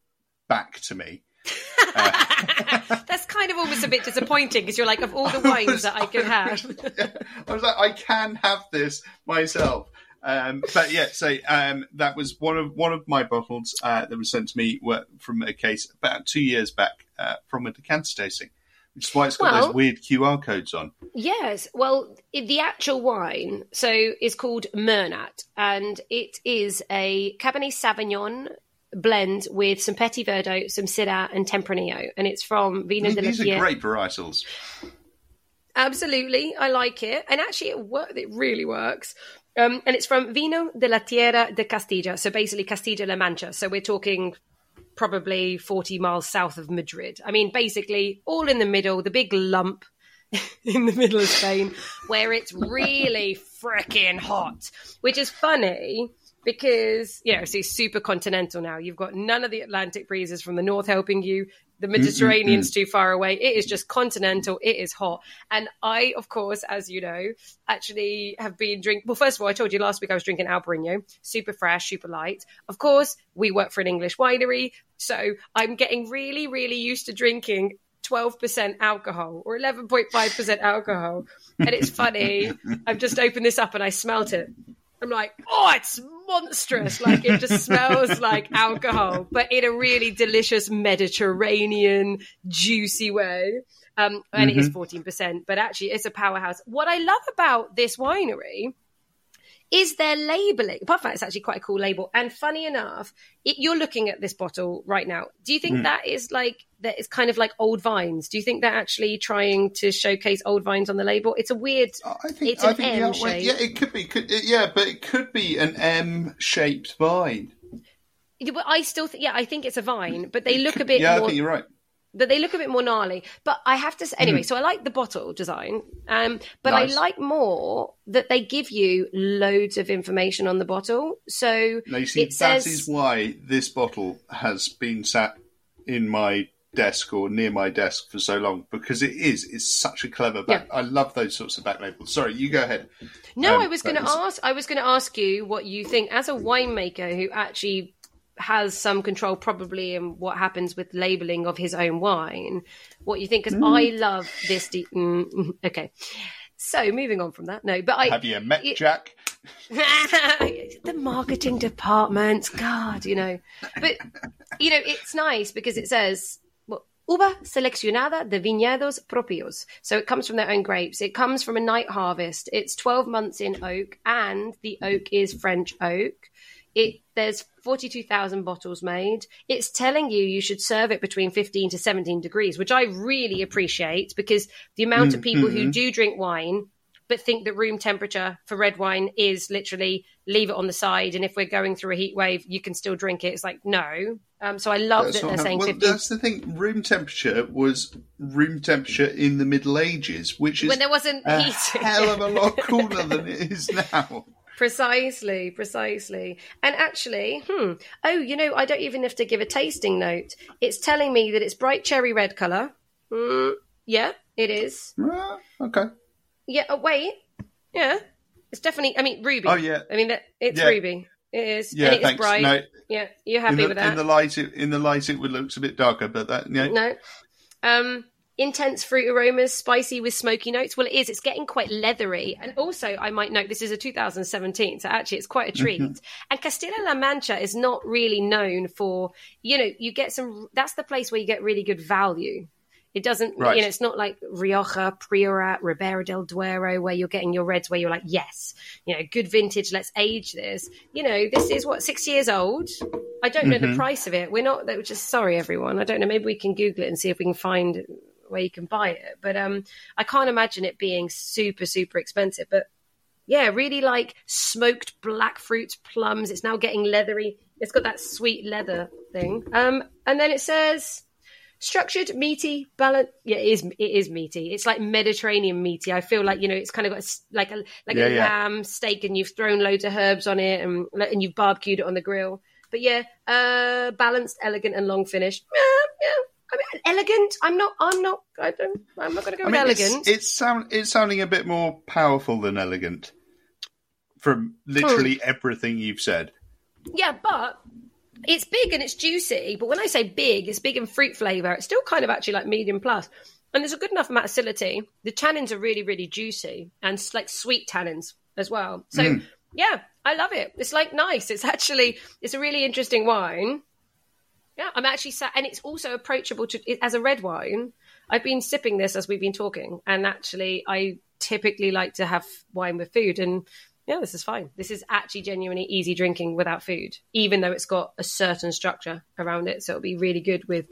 back to me. That's kind of almost a bit disappointing because you're like, of all the wines that I could have. I was like, I can have this myself. Um, but yeah, so um, that was one of one of my bottles uh, that was sent to me were from a case about two years back uh, from a decanter tasting, which is why it's got Well- those weird QR codes on. Yes, well, the actual wine so is called Mernat, and it is a Cabernet Sauvignon blend with some Petit Verdot, some Syrah, and Tempranillo, and it's from Vino de la These are great varietals. Absolutely, I like it, and actually, it work. It really works. Um, and it's from Vino de la Tierra de Castilla. So basically Castilla-La Mancha. So we're talking probably 40 miles south of Madrid. I mean, basically all in the middle, the big lump in the middle of Spain where it's really freaking hot, which is funny because, you know, it's super continental now. You've got none of the Atlantic breezes from the north helping you. The mm, mm, Mediterranean's mm. too far away. It is just continental. It is hot. And I, of course, as you know, actually have been drinking. Well, first of all, I told you last week I was drinking Albarino, super fresh, super light. Of course, we work for an English winery. So I'm getting really, really used to drinking 12% alcohol or 11.5% alcohol. And it's funny. I've just opened this up and I smelt it. I'm like, oh, it's monstrous. Like it just smells like alcohol, but in a really delicious Mediterranean, juicy way. Um, and it is 14%, but actually it's a powerhouse. What I love about this winery is their labeling. Apart from that, it's actually quite a cool label. And funny enough, it, you're looking at this bottle right now. Do you think hmm. that is like that is kind of like old vines? Do you think they're actually trying to showcase old vines on the label? It's a weird. I think, it's an I think M yeah, shape. yeah, it could be, could, yeah, but it could be an M-shaped vine. But I still, th- yeah, I think it's a vine, but they look a bit yeah, I think you're right. But they look a bit more gnarly. But I have to say, anyway. So I like the bottle design, um, but. Nice. I like more that they give you loads of information on the bottle. So Now you see, it says that is why this bottle has been sat in my desk or near my desk for so long because it is. It's such a clever back. I love those sorts of back labels. Sorry, you go ahead. No, Um, I was going to that ask. I was going to ask you what you think as a winemaker who actually has some control, probably, in what happens with labeling of his own wine. What you think? Because Mm. I love this. De- mm, okay, so moving on from that. No, but I Have you met it- Jack? the marketing department. God, you know, but you know, it's nice because it says. well, Uva seleccionada de viñedos propios. So it comes from their own grapes. It comes from a night harvest. It's 12 months in oak, and the oak is French oak. It there's 42,000 bottles made. It's telling you you should serve it between 15 to 17 degrees, which I really appreciate because the amount of people who do drink wine but think that room temperature for red wine is literally leave it on the side and if we're going through a heat wave you can still drink it. It's like no. Um, so I love That's that they're saying well, 15 that's the thing. Room temperature was room temperature in the Middle Ages, which is when there wasn't a heat. hell of a lot cooler than it is now. Precisely, precisely. And actually, hmm, oh, you know, I don't even have to give a tasting note. It's telling me that it's bright cherry red colour. Mm, yeah, it is. Ah, okay. Yeah, oh, wait. Yeah, it's definitely, I mean, ruby. Oh, yeah. I mean, it's Yeah. ruby. It is. Yeah, and it's thanks. bright. No, Yeah, you're happy the, with that? in the light, it, in the light, it would looks a bit darker, but that yeah. No. Um, intense fruit aromas, spicy with smoky notes. Well, it is. It's getting quite leathery. And also, I might note this is a 2017, so actually, it's quite a treat. Mm-hmm. And Castilla-La Mancha is not really known for, you know, you get some. That's the place where you get really good value. It doesn't, Right. you know, it's not like Rioja, Priorat, Ribera del Duero, where you're getting your reds, where you're like, yes, you know, good vintage. Let's age this. You know, this is what six years old. I don't know the mm-hmm. price of it. We're not. Which is sorry, everyone. I don't know. Maybe we can Google it and see if we can find where you can buy it. But um, I can't imagine it being super super expensive. But yeah, really like smoked black fruits, plums. It's now getting leathery. It's got that sweet leather thing. Um, and then it says structured, meaty, balanced. Yeah, it is. It is meaty. It's like Mediterranean meaty. I feel like you know, it's kind of got a like a like Yeah, a yeah. lamb steak, and you've thrown loads of herbs on it, and and you've barbecued it on the grill. But yeah, uh, balanced, elegant, and long finish. Yeah, yeah. I mean, elegant. I'm not. I'm not. I don't. I'm not going to go I with mean, elegant. it's, it's sound it's sounding a bit more powerful than elegant from literally hmm. everything you've said. Yeah, but it's big and it's juicy. But when I say big, it's big in fruit flavour. It's still kind of actually like medium plus. And there's a good enough amount of acidity. The tannins are really, really juicy and like sweet tannins as well. So hmm. yeah, I love it. It's like nice. It's actually it's a really interesting wine. Yeah, I'm actually sat, and it's also approachable to as a red wine. I've been sipping this as we've been talking, and actually, I typically like to have wine with food, and yeah, this is fine. This is actually genuinely easy drinking without food, even though it's got a certain structure around it. So it'll be really good with,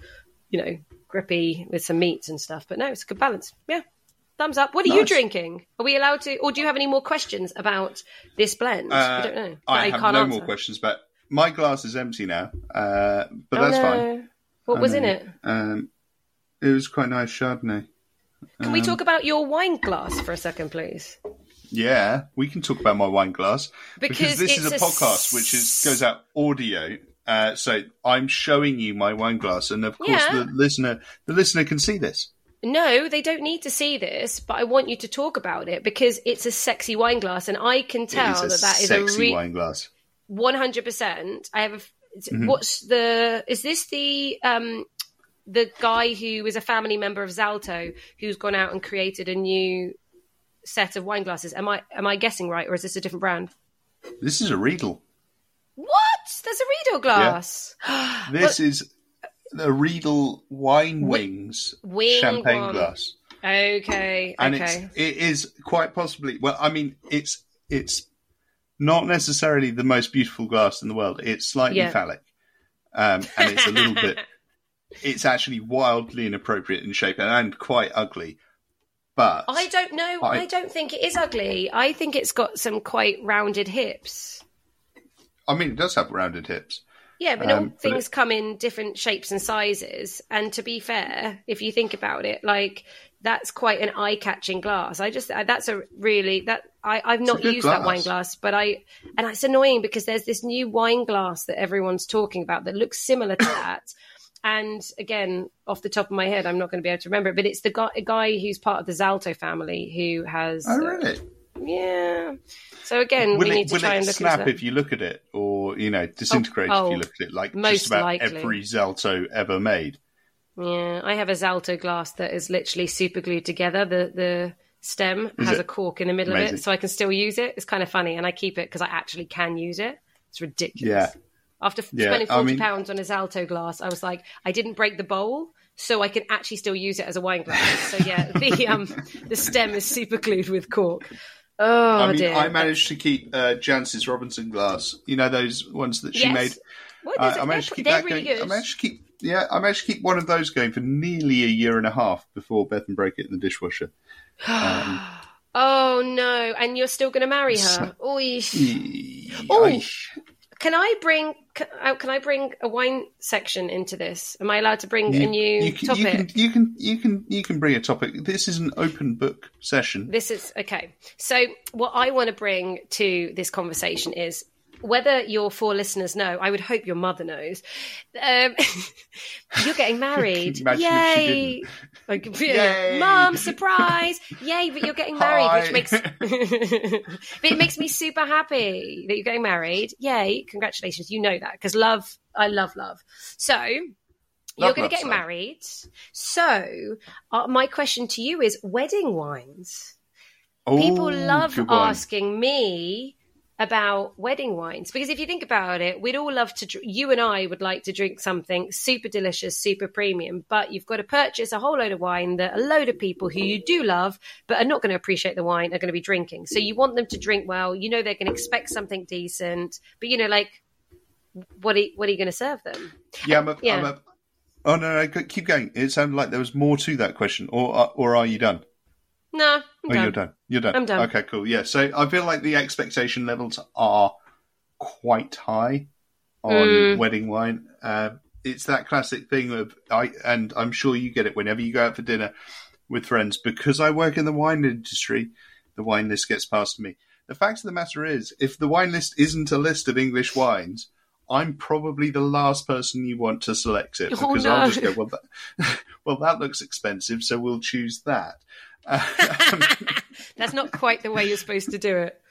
you know, grippy with some meats and stuff. But no, it's a good balance. Yeah, thumbs up. What are you drinking? Are we allowed to, or do you have any more questions about this blend? I Uh, don't know. I have can't no answer. more questions, but my glass is empty now. Uh, but Oh, that's no. fine. What I was in it? Um, it was quite nice Chardonnay. Can we Um, talk about your wine glass for a second, please? Yeah, we can talk about my wine glass Because because, this is a a podcast which is goes out audio. Uh, so I'm showing you my wine glass, and of course Yeah. the listener the listener can see this. No, they don't need to see this, but I want you to talk about it because it's a sexy wine glass, and I can tell that that is a sexy re- wine glass. One hundred percent. I have a. Mhm. What's the? Is this the um the guy who is a family member of Zalto who's gone out and created a new set of wine glasses? Am I am I guessing right, or is this a different brand? This is a Riedel. What? There's a Riedel glass. This is a Riedel wine wings Wing champagne one. glass, Okay. and okay. it's it is quite possibly. Well, I mean, it's it's not necessarily the most beautiful glass in the world. It's slightly Yeah. phallic, um, and it's a little bit. It's actually wildly inappropriate in shape and, and quite ugly. But I don't know. I, I- don't think it is ugly. I think it's got some quite rounded hips. I mean, it does have rounded hips. Yeah, but all Um, but things come in different shapes and sizes. And to be fair, if you think about it, like that's quite an eye-catching glass. I just uh, that's a really that I I've not used that wine glass. glass, but I and it's annoying because there's this new wine glass that everyone's talking about that looks similar to that. And again, off the top of my head, I'm not going to be able to remember it, but it's the guy, a guy who's part of the Zalto family who has. Oh, uh, really? yeah. So again, will we it, need to try it and look snap into that. if you look at it, or you know, disintegrate Oh, if you oh, look at it? Like most just about likely. every Zalto ever made. Yeah, I have a Zalto glass that is literally super glued together. The the stem Is has it? a cork in the middle of it, so I can still use it. It's kind of funny, and I keep it because I actually can use it. It's ridiculous. Yeah. After Yeah, spending I forty mean- pounds on a Zalto glass, I was like, I didn't break the bowl, so I can actually still use it as a wine glass. so yeah, the um the stem is super glued with cork. Oh I mean, dear. I managed to keep uh, Jancis Robinson glass. You know those ones that she Yes. made. What it? I managed to keep that really going. I managed to keep. Yeah, I managed to keep one of those going for nearly a year and a half before Bethan broke it in the dishwasher. Oh no! And you're still going to marry her? Oy. Oh. Ay. Can I bring? Can, uh, I bring a wine section into this? Am I allowed to bring a new you can, topic? You can, you can you can you can bring a topic. This is an open book session. This is okay. So, what I want to bring to this conversation is whether your four listeners know. I would hope your mother knows. Um, you're getting married. Imagine if she Yay! Like, Yay. Mom, surprise! Yay! But you're getting married, Hi. which makes but it makes me super happy that you're getting married. Yay! Congratulations. You know that because love. I love love. So. you're Love, going love, to get love. married. So, uh, my question to you is wedding wines people love asking me about wedding wines because if you think about it we'd all love to you and i would like to drink something super delicious super premium but you've got to purchase a whole load of wine that a load of people who you do love but are not going to appreciate the wine are going to be drinking so you want them to drink well you know they're going to expect something decent but you know like what are, what are you going to serve them Yeah, I'm a, Yeah. I'm a, oh no, no, keep going. It sounded like there was more to that question, or uh, or are you done? No I'm Oh, done. you're done. You're done. I'm done. Okay, cool. Yeah. So I feel like the expectation levels are quite high on Mm. wedding wine. Um, it's that classic thing of I, and I'm sure you get it whenever you go out for dinner with friends. Because I work in the wine industry, the wine list gets passed to me. The fact of the matter is, if the wine list isn't a list of English wines, I'm probably the last person you want to select it Oh, because no. I'll just go, well, that, well, that looks expensive, so we'll choose that. Um, that's not quite the way you're supposed to do it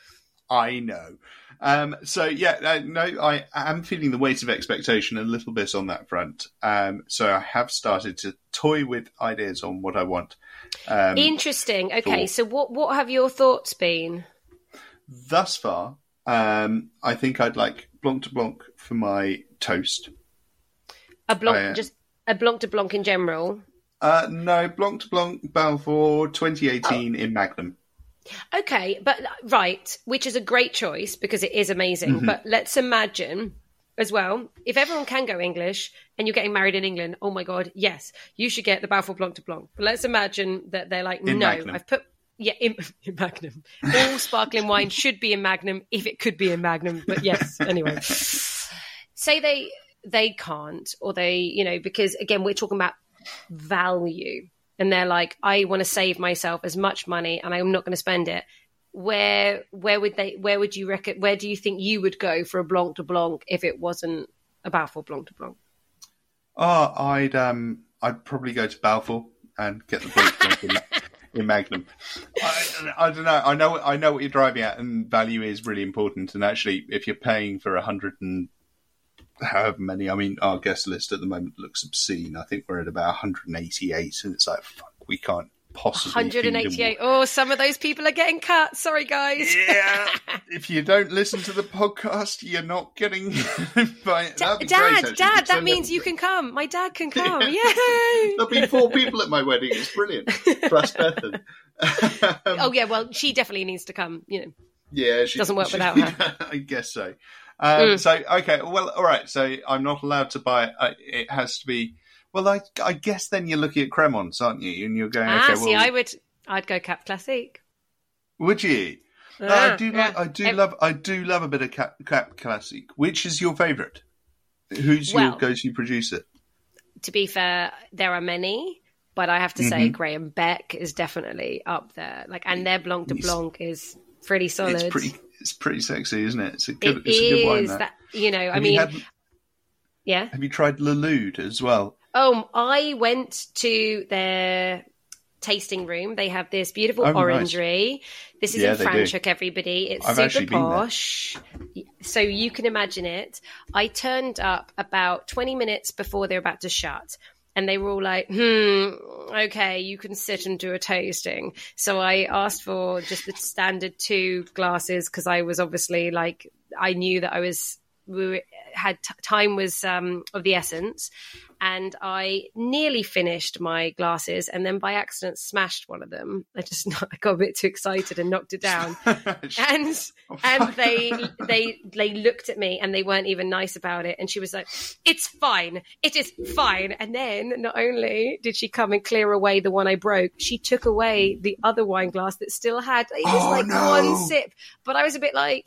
I know. Um, so yeah, uh, no, I am feeling the weight of expectation a little bit on that front. Um, so I have started to toy with ideas on what I want. Um, interesting okay for- so what what have your thoughts been thus far, um, I think I'd like Blanc de Blanc for my toast. A blanc, Oh, yeah. just a blanc de blanc in general. Uh, no, Blanc de Blanc Balfour 2018 in Magnum. Okay, but right, which is a great choice because it is amazing. Mm-hmm. But let's imagine as well, if everyone can go English and you're getting married in England, oh my god, yes, you should get the Balfour Blanc de Blanc. But let's imagine that they're like, In no, Magnum. I've put yeah in, in Magnum. All sparkling wine should be in Magnum if it could be in Magnum. But yes, anyway, say they they can't or they you know because again we're talking about value and they're like I want to save myself as much money and I'm not going to spend it where where would they where would you reckon where do you think you would go for a blanc de blanc if it wasn't a Balfour blanc de blanc Oh, I'd um, I'd probably go to Balfour and get the Blanc in, in Magnum. I, I don't know. I know. I know what you're driving at, and value is really important. And actually, if you're paying for a hundred and however many, I mean, our guest list at the moment looks obscene. I think we're at about 188, and it's like, fuck, we can't possibly. 188 oh some of those people are getting cut sorry guys yeah, if you don't listen to the podcast, you're not getting. by, Da- that'd great, dad dad that means you can come my dad can come yay There'll be four people at my wedding. It's brilliant. Plus Bethan. oh um, yeah well she definitely needs to come you know yeah, she Doesn't work she- without her. I guess so. Um, Mm. So okay, well, all right. So I'm not allowed to buy. Uh, it has to be. Well, I, I guess then you're looking at Crémants, aren't you? And you're going, ah okay, see well, I would I'd go Cap Classique would you? I do. yeah. Like, I do Ev- love. I do love a bit of Cap, Cap Classique. Which is your favourite? Who's Well- your go-to producer? to be fair, there are many, but I have to say Mm-hmm. Graham Beck is definitely up there. Like, and their Blanc de Blanc is pretty solid. It's pretty. It's pretty sexy, isn't it? It's a good. It it's a good wine. That. that you know. I mean, had, yeah. have you tried Le Lude as well? Oh, I went to their tasting room. They have this beautiful Oh, nice. orangery. This is Yeah, in. Franschhoek, everybody. It's I've super posh. So you can imagine it. I turned up about 20 minutes before they're about to shut. And they were all like, hmm, okay, you can sit and do a tasting. So I asked for just the standard two glasses because I was obviously like, I knew that I was, we were, had t- time was um, of the essence and I nearly finished my glasses and then by accident smashed one of them. I just I got a bit too excited and knocked it down. and oh, and they they they looked at me and they weren't even nice about it. And she was like, "It's fine. It is fine." And then not only did she come and clear away the one I broke, she took away the other wine glass that still had it was Oh, like no. one sip. But I was a bit like.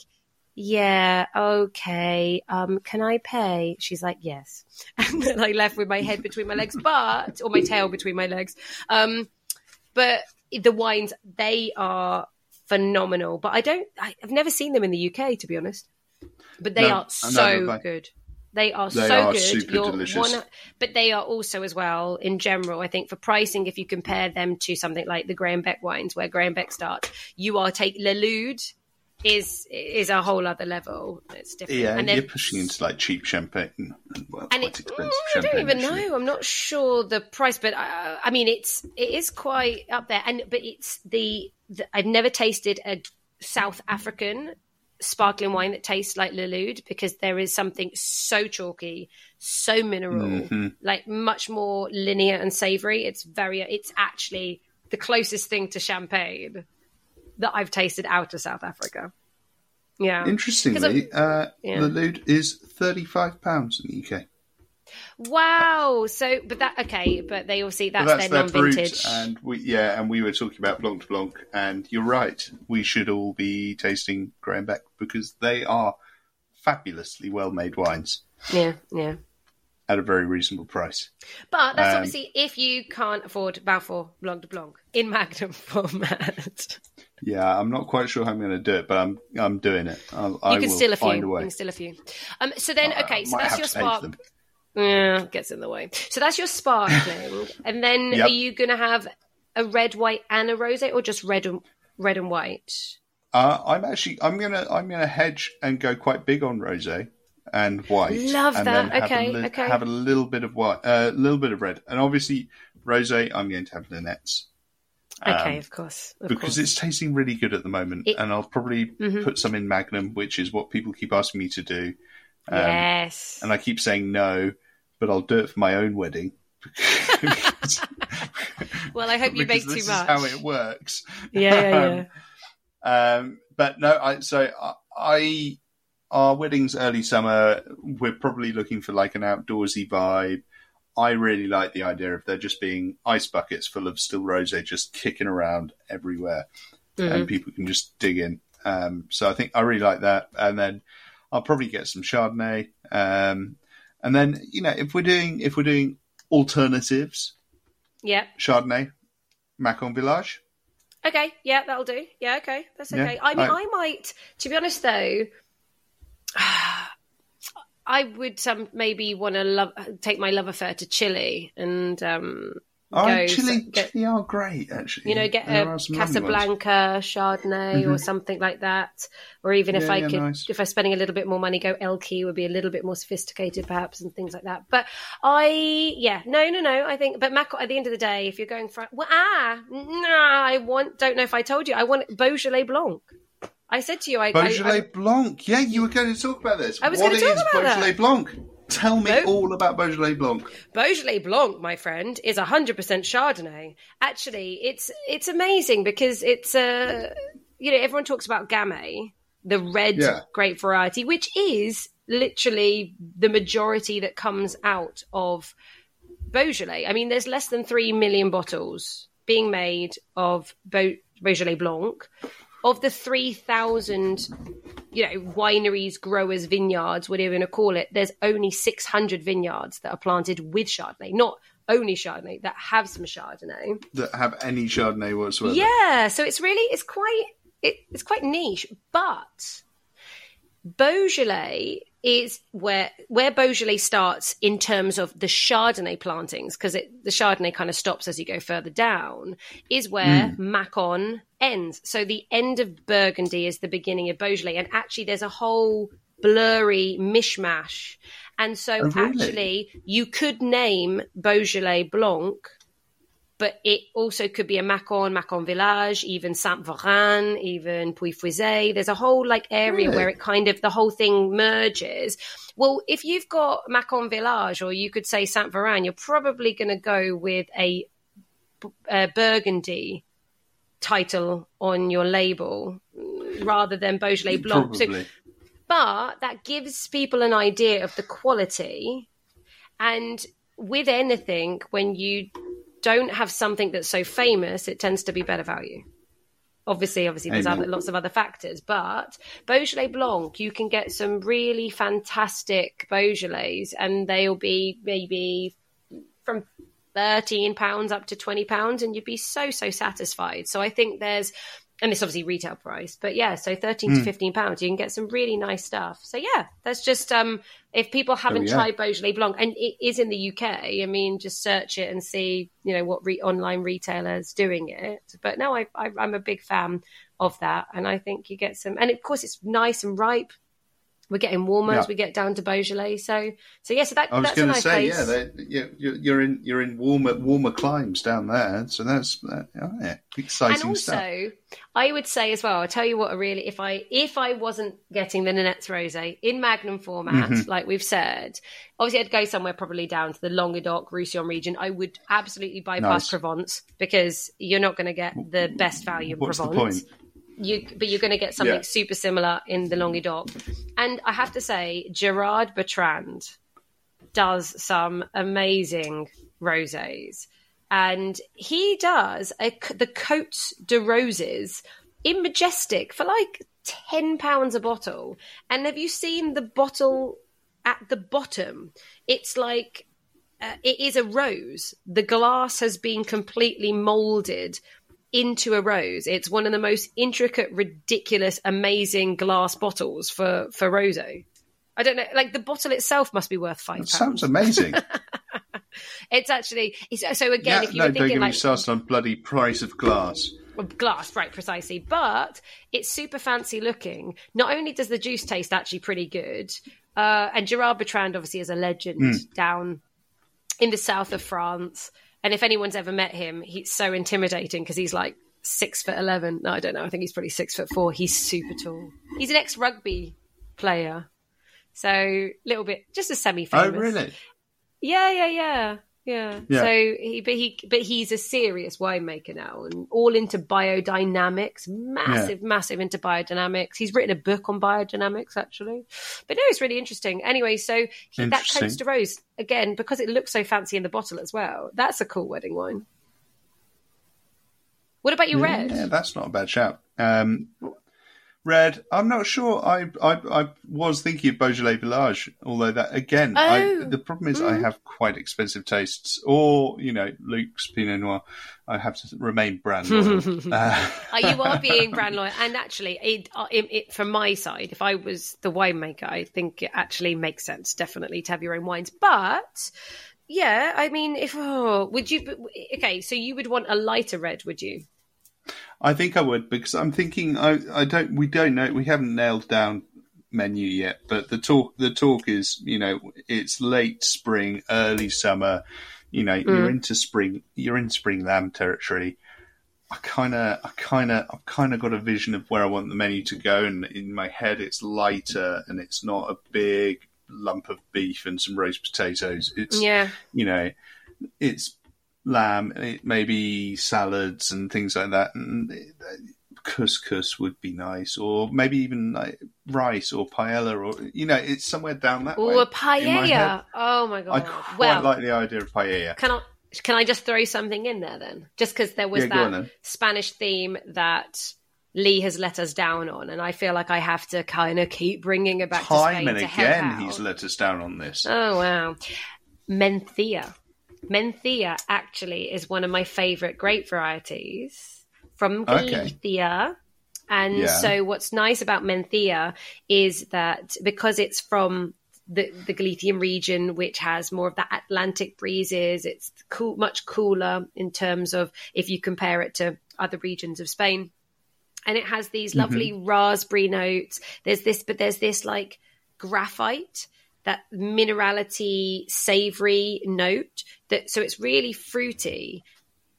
Yeah, okay. Um, can I pay? She's like, yes. And then I left with my head between my legs, but or my tail between my legs. Um, but the wines they are phenomenal. But I don't. I, I've never seen them in the UK, to be honest. But they No, are so good. They are They so are good. super delicious. but they are also as well in general. I think for pricing, if you compare them to something like the Graham Beck wines, where Graham Beck starts, you are take Le Lude is is a whole other level. It's different. Yeah, and then you're pushing into like cheap champagne and well, and quite it, expensive mm, I don't even actually. know. I'm not sure the price, but uh, I mean, it's it is quite up there. And but it's the, the I've never tasted a South African sparkling wine that tastes like Le Lude because there is something so chalky, so mineral, Mm-hmm. like much more linear and savory. It's very. It's actually the closest thing to champagne that I've tasted out of South Africa. Yeah. Interestingly, uh, Yeah. the Lude is thirty-five pounds in the UK. Wow. So, but that okay, but they obviously that's, But that's their their non-vintage. and we yeah, and we were talking about Blanc de Blanc, and you're right. We should all be tasting Graham Beck because they are fabulously well-made wines Yeah, yeah. at a very reasonable price. But that's Um, obviously if you can't afford Balfour Blanc de Blanc in Magnum format. Yeah, I'm not quite sure how I'm going to do it, but I'm I'm doing it. I'll, You I can will still a few. find a You way. can still a few. Um, so then, I- okay, I so that's your spark. Yeah, gets in the way. So that's your sparkling, and then Yep. are you going to have a red, white, and a rosé, or just red and red and white? Uh, I'm actually I'm gonna I'm gonna hedge and go quite big on rosé and white. Love and that. Then have Okay, a li- okay. Have a little bit of white, a little bit of red, and obviously rosé. I'm going to have Lynette's. Okay, Um, of course, of because course. it's tasting really good at the moment, It- and I'll probably Mhm. put some in Magnum, which is what people keep asking me to do. Um, yes. And I keep saying no, but I'll do it for my own wedding. because, Well, I hope you bake too this much. Is how it works. Yeah, yeah, yeah. Um, um, but no, I so I, I our wedding's early summer. We're probably looking for like an outdoorsy vibe. I really like the idea of there just being ice buckets full of still rosé just kicking around everywhere, and people can just dig in. Um, so I think I really like that. And then I'll probably get some Chardonnay. Um, and then you know if we're doing if we're doing alternatives, Yeah. Chardonnay, Macon Village. Okay. Yeah, that'll do. Yeah. Okay. That's Yeah, okay. I mean, I- I might. To be honest, though. I would um, maybe want to love take my love affair to Chile and um, Oh, go Chile, get- Chile are great actually. you know, get There a are some lovely ones. Casablanca Chardonnay or something like that. Or even if Yeah, I yeah, could, nice. if I'm spending a little bit more money, go Elqui would be a little bit more sophisticated, perhaps, and things like that. But I, yeah, no, no, no. I think, but Mac, at the end of the day, if you're going for, well, ah, no, I want. Don't know if I told you, I want Beaujolais Blanc. I said to you, I, I- Beaujolais I, Blanc. Yeah, you were going to talk about this. I was What gonna talk is about Beaujolais that. Blanc? Tell me Bo- all about Beaujolais Blanc. Beaujolais Blanc, my friend, is 100% Chardonnay. Actually, it's it's amazing because it's a you know everyone talks about Gamay, the red Yeah. grape variety, which is literally the majority that comes out of Beaujolais. I mean, there's less than three million bottles being made of Beau- Beaujolais Blanc. Of the 3,000 you know, wineries, growers, vineyards, whatever you want to call it, there's only 600 vineyards that are planted with Chardonnay, not only Chardonnay, that have some Chardonnay. That have any Chardonnay whatsoever. Yeah, so it's really, it's quite, it, it's quite niche, but Beaujolais is where where Beaujolais starts in terms of the Chardonnay plantings, because the Chardonnay kind of stops as you go further down, is where hmm. Macon ends. So the end of Burgundy is the beginning of Beaujolais, and actually there's a whole blurry mishmash. And so Oh, really? actually you could name Beaujolais Blanc but it also could be a Macon, Macon Village, even Saint-Véran, even Puy. There's a whole like area Really? where it kind of the whole thing merges. Well, if you've got Macon Village, or you could say Saint-Véran, you're probably going to go with a, a Burgundy title on your label mm, rather than Beaujolais Blanc. So but that gives people an idea of the quality. And with anything, when you don't have something that's so famous, it tends to be better value. Obviously, obviously, there's other, lots of other factors, but Beaujolais Blanc, you can get some really fantastic Beaujolais, and they'll be maybe from thirteen pounds up to twenty pounds, and you'd be so so satisfied. So I think there's, and it's obviously retail price, but yeah, so thirteen Hmm. to fifteen pounds, you can get some really nice stuff. So yeah, that's just um, if people haven't we go. tried Beaujolais Blanc, and it is in the UK, I mean, just search it and see you know what re- online retailers doing it. But no, I, I I'm a big fan of that, and I think you get some, and of course it's nice and ripe. We're getting warmer as we get down to Beaujolais, so so yeah, so that I was that's a going to say, place. yeah, they, you, you- you're in you're in warmer warmer climes down there, so that's that, yeah, exciting and also, stuff. I would say as well. I'll tell you what. I really, if I if I wasn't getting the Nanette's rosé in Magnum format, Mm-hmm. like we've said, obviously I'd go somewhere probably down to the Languedoc, Roussillon region. I would absolutely bypass Nice. Provence because you're not going to get the best value in What's the Provence. point? You, but you're going to get something Yeah. super similar in the Languedoc. And I have to say, Gerard Bertrand does some amazing rosés. And he does a, the Cotes de Roses in Majestic for like £10 a bottle. And have you seen the bottle at the bottom? It's like uh, it is a rose. The glass has been completely molded into a rose. It's one of the most intricate, ridiculous, amazing glass bottles for for rosé. I don't know, like the bottle itself must be worth five That sounds amazing. It's actually it's, so again. yeah, if you no, were don't thinking me like started on bloody price of glass. well, glass, right, precisely. But it's super fancy looking. Not only does the juice taste actually pretty good, uh, and Gerard Bertrand obviously is a legend Hmm. down in the south of France. And if anyone's ever met him, he's so intimidating because he's like six foot eleven. No, I don't know. I think he's probably six foot four. He's super tall. He's an ex rugby player, so a little bit just a semi famous. Oh, really? Yeah, yeah, yeah. Yeah. Yeah. So he, but he, but he's a serious winemaker now, and all into biodynamics. Massive, massive into biodynamics. He's written a book on biodynamics, actually. But no, it's really interesting. Anyway, so he, that. Cotes de Rose again because it looks so fancy in the bottle as well. That's a cool wedding wine. What about your red? Yeah, that's not a bad shout. Um, red, I'm not sure. I I, I was thinking of Beaujolais Village, although that again, I, Oh. the problem is I Mm. have quite expensive tastes. Or you know, Luke's Pinot Noir. I have to remain brand loyal. uh, Uh, you are being brand loyal, and actually, it, uh, it, it, from my side, if I was the winemaker, I think it actually makes sense, definitely, to have your own wines. But yeah, I mean, if oh, would you? Okay, so you would want a lighter red, would you? I think I would because I'm thinking I, I don't we don't know we haven't nailed down menu yet, but the talk the talk is you know it's late spring, early summer. You know you're mm. into spring you're in spring lamb territory. I kind of I kind of I've kind of got a vision of where I want the menu to go, and in my head it's lighter and it's not a big lump of beef and some roast potatoes. It's Yeah, you know, it's lamb, eh, maybe salads and things like that. And couscous would be nice, or maybe even like rice or paella, or you know, it's somewhere down that way. or a in my paella. Oh my I god! quite well, like the idea of paella. can I? Can I just throw something in there then? Just because there was Yeah, that. Spanish theme that Lee has let us down on, and I feel like I have to kind of keep bringing it back to Time Spain and to again, he's let us down on this. Oh wow. Menthea. Menthea actually is one of my favorite grape varieties from Okay. Galicia. And Yeah. so what's nice about Menthea is that because it's from the, the Galician region, which has more of the Atlantic breezes, it's cool, much cooler in terms of if you compare it to other regions of Spain. And it has these mm-hmm. lovely raspberry notes. There's this, but there's this like graphite that minerality savory note that so it's really fruity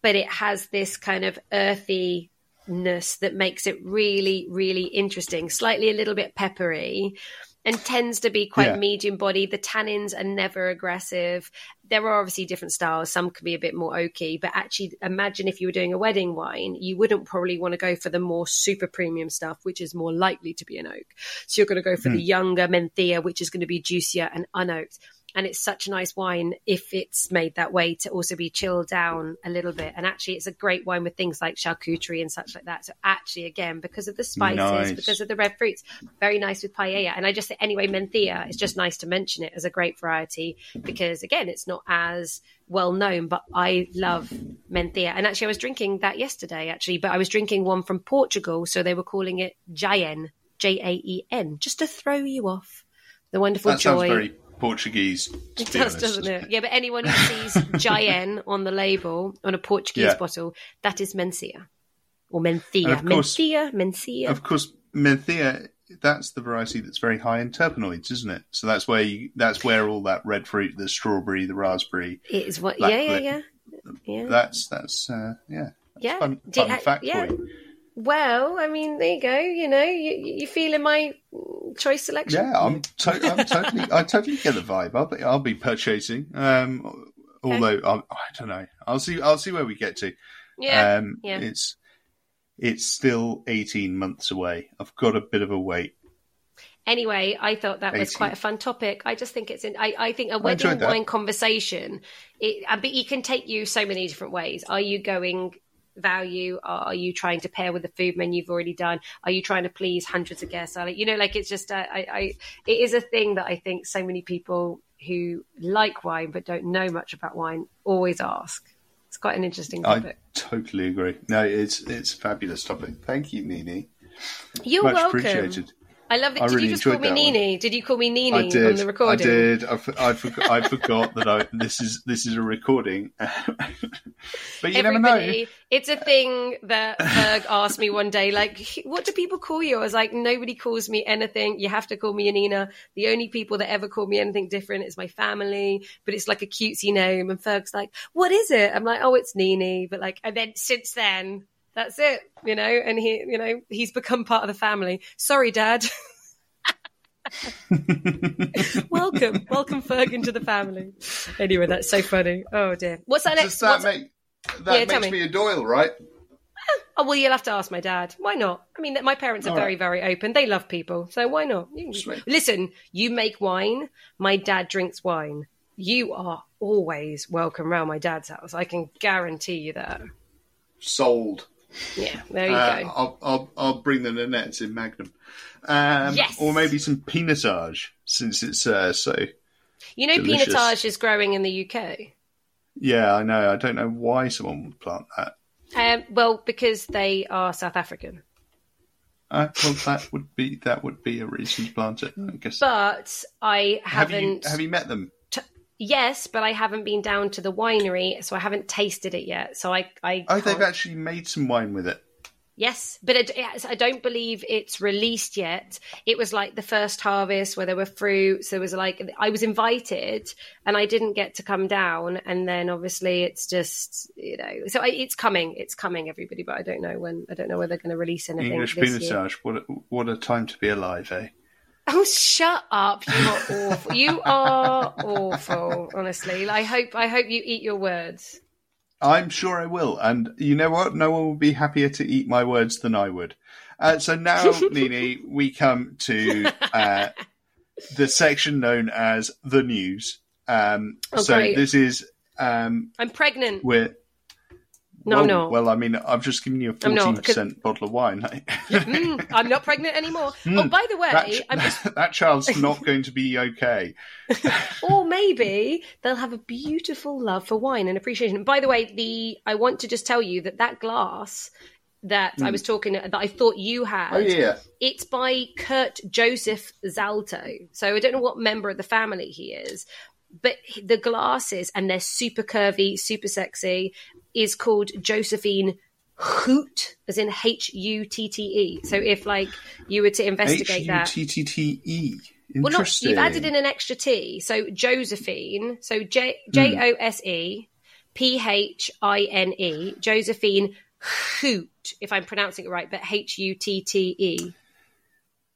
but it has this kind of earthiness that makes it really really interesting slightly a little bit peppery and tends to be quite Yeah. medium body the tannins are never aggressive. There are obviously different styles. Some can be a bit more oaky but actually imagine if you were doing a wedding wine you wouldn't probably want to go for the more super premium stuff which is more likely to be an oak. So you're going to go for hmm. the younger Menthea, which is going to be juicier and unoaked. And it's such a nice wine if it's made that way to also be chilled down a little bit. And actually, it's a great wine with things like charcuterie and such like that. So actually, again, because of the spices, Nice. because of the red fruits, very nice with paella. And I just say anyway, Menthea, it's just nice to mention it as a great variety because again, it's not as well known, but I love Menthea. And actually, I was drinking that yesterday, actually, but I was drinking one from Portugal, so they were calling it Jaen, J A E N, just to throw you off. The wonderful That joy. sounds very Portuguese. It does, honest. doesn't it? Yeah, but anyone who sees Jaen on the label on a Portuguese Yeah. bottle, that is Mencia or Menthea. Of course- Mencia, Mencia. Of course, Menthea. That's the variety that's very high in terpenoids, isn't it? So that's where you, that's where all that red fruit, the strawberry, the raspberry. it is what? Black Yeah, yeah, yeah, yeah. That's that's uh, yeah. That's Yeah. Fun, fun fact yeah. Well, I mean, there you go. You know, you, you feeling my choice selection? Yeah, I'm, to- I'm totally. I totally get the vibe. I'll be, I'll be purchasing. Um, although I, I don't know. I'll see. I'll see where we get to. yeah. um, yeah. It's it's still 18 months away. I've got a bit of a wait. Anyway, I thought that was quite a fun topic. I just think it's in. I, I think a wedding wine conversation. It, but it can take you so many different ways. Are you going value? Are you trying to pair with the food menu you've already done? Are you trying to please hundreds of guests? Are you know, like it's just. Uh, I, I. It is a thing that I think so many people who like wine but don't know much about wine always ask. It's quite an interesting topic. I totally agree. No, it's it's a fabulous topic. Thank you, Nini. You're Much welcome. appreciated. I love it. Did really you just call me that one. Nini? Did you call me Nini I did. on the recording? I did. I, for- I, forgot, I forgot that I this is this is a recording. but you never know. It's a thing that Ferg asked me one day, like, what do people call you? I was like, nobody calls me anything. You have to call me Janina. The only people that ever call me anything different is my family, but it's like a cutesy name. And Ferg's like, what is it? I'm like, oh, it's Nini. But like, and then since then, that's it, you know, and he, you know, he's become part of the family. Sorry, dad. welcome, welcome, Ferg, to the family. Anyway, that's so funny. Oh dear. What's that next? Does that make that Yeah, makes me. me a Doyle, right? Oh well, you'll have to ask my dad. Why not? I mean, my parents are All very, right. very open. They love people, so why not? You Listen, you make wine. My dad drinks wine. You are always welcome round my dad's house. I can guarantee you that. Sold. Yeah, there you Uh, go. I'll, I'll I'll bring the Nanettes in Magnum. Um, Yes. Or maybe some pinotage, since it's uh, so. You know, delicious. pinotage is growing in the UK. Yeah, I know. I don't know why someone would plant that. Um, well, because they are South African. Uh, well, that would be that would be a reason to plant it. I guess. But I have you haven't. have you met them? Yes, but I haven't been down to the winery, so I haven't tasted it yet. So I, I Oh, can't- they've actually made some wine with it. Yes, but it, I don't believe it's released yet. It was like the first harvest where there were fruits. There was like I was invited and I didn't get to come down, and then obviously it's just you know so I, it's coming, it's coming, everybody. But I don't know when. I don't know whether they're going to release anything English this year. What a, what a time to be alive, eh? Oh, shut up! You are awful. You are awful. Honestly, I hope I hope you eat your words. I'm sure I will. And you know what? No one will be happier to eat my words than I would. Uh, so now, Nini, we come to uh, the section known as the news. Um, Oh, so great. this is um, I'm pregnant. where. No, well, I'm. Well, I mean, I've just given you a fourteen percent bottle of wine. Mm, I'm not pregnant anymore. Oh, by the way, that, ch- just that child's not going to be okay. or maybe they'll have a beautiful love for wine and appreciation. By the way, the I want to just tell you that that glass that I was talking that I thought you had, Hmm. Oh yeah, it's by Kurt Joseph Zalto. So I don't know what member of the family he is, but the glasses and they're super curvy, super sexy. Is called Josephine Hoot, as in H U T T E. So if like you were to investigate U that, T T T E. well, not you've added in an extra T. So Josephine. So J J O S E P H I N E. Josephine Hoot, if I'm pronouncing it right, but H U T T E.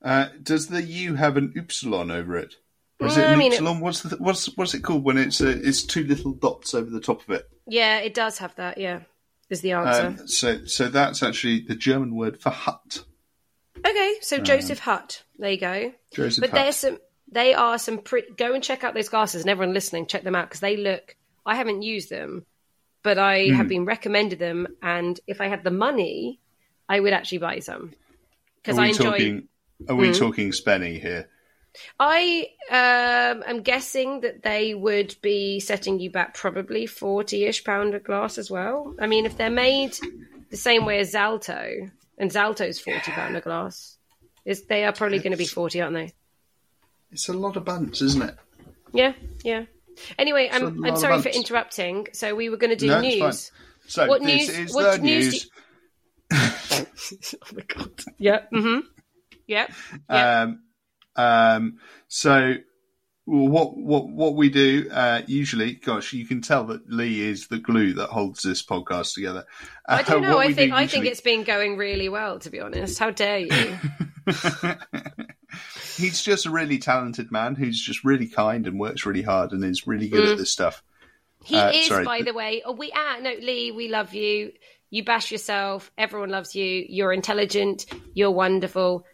Uh, does the U have an upsilon over it? Or is Mm, it I an mean, it- What's the, what's what's it called when it's uh, it's two little dots over the top of it? Yeah, it does have that. Yeah, is the answer. Um, so so that's actually the German word for hut. okay, so Joseph Hutt. There you go. Joseph But Hut. there's some. They are some pretty. Go and check out those glasses, and everyone listening, check them out because they look. I haven't used them, but I Hmm. have been recommended them, and if I had the money, I would actually buy some because I enjoy. Talking? Are we talking spenny here? I um, am guessing that they would be setting you back probably forty-ish pound a glass as well. I mean, if they're made the same way as Zalto, and Zalto's forty pound a glass, is they are probably going to be forty, aren't they? It's a lot of bunts, isn't it? Yeah, yeah. Anyway, a I'm I'm sorry for interrupting. So we were going to do No, it's news. So What this news- is what the news news. oh my god. Yeah. Mm-hmm. Yeah. Yeah. Um, um, so what what what we do uh, usually, gosh, you can tell that Lee is the glue that holds this podcast together. I Uh, don't know. I think do I think it's been going really well. To be honest, how dare you? He's just a really talented man who's just really kind and works really hard and is really good Mm. at this stuff. He Uh, is, sorry. by the way. Oh, we ah no, Lee, we love you. You bash yourself. Everyone loves you. You're intelligent. You're wonderful.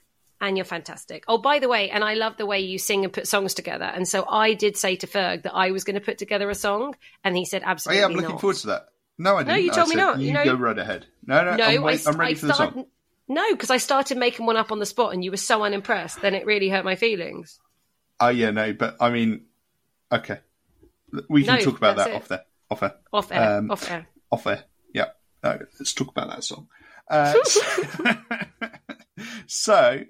And you're fantastic. Oh, by the way, and I love the way you sing and put songs together. And so I did say to Ferg that I was going to put together a song, and he said Oh absolutely yeah, I'm looking not. forward to that. No, I didn't. No, you I told me not. You You know- go right ahead. No, no, No, I'm, wait, I'm ready I for the song. No, because I started making one up on the spot, and you were so unimpressed. Then it really hurt my feelings. Oh yeah, no, but I mean, okay, we can No, talk about that it. off there, off there, Off air. Um, off air. off there. Yeah, no, let's talk about that song. Uh, so,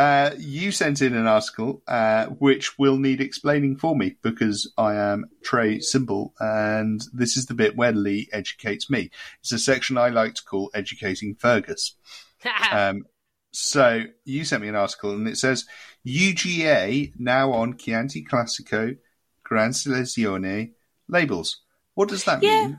uh, you sent in an article uh, which will need explaining for me because I am Trey Simple, and this is the bit where Lee educates me. It's a section I like to call educating Fergus. Um, so you sent me an article and it says UGA now on Chianti Classico Gran Selezione labels. What does that Yeah. mean?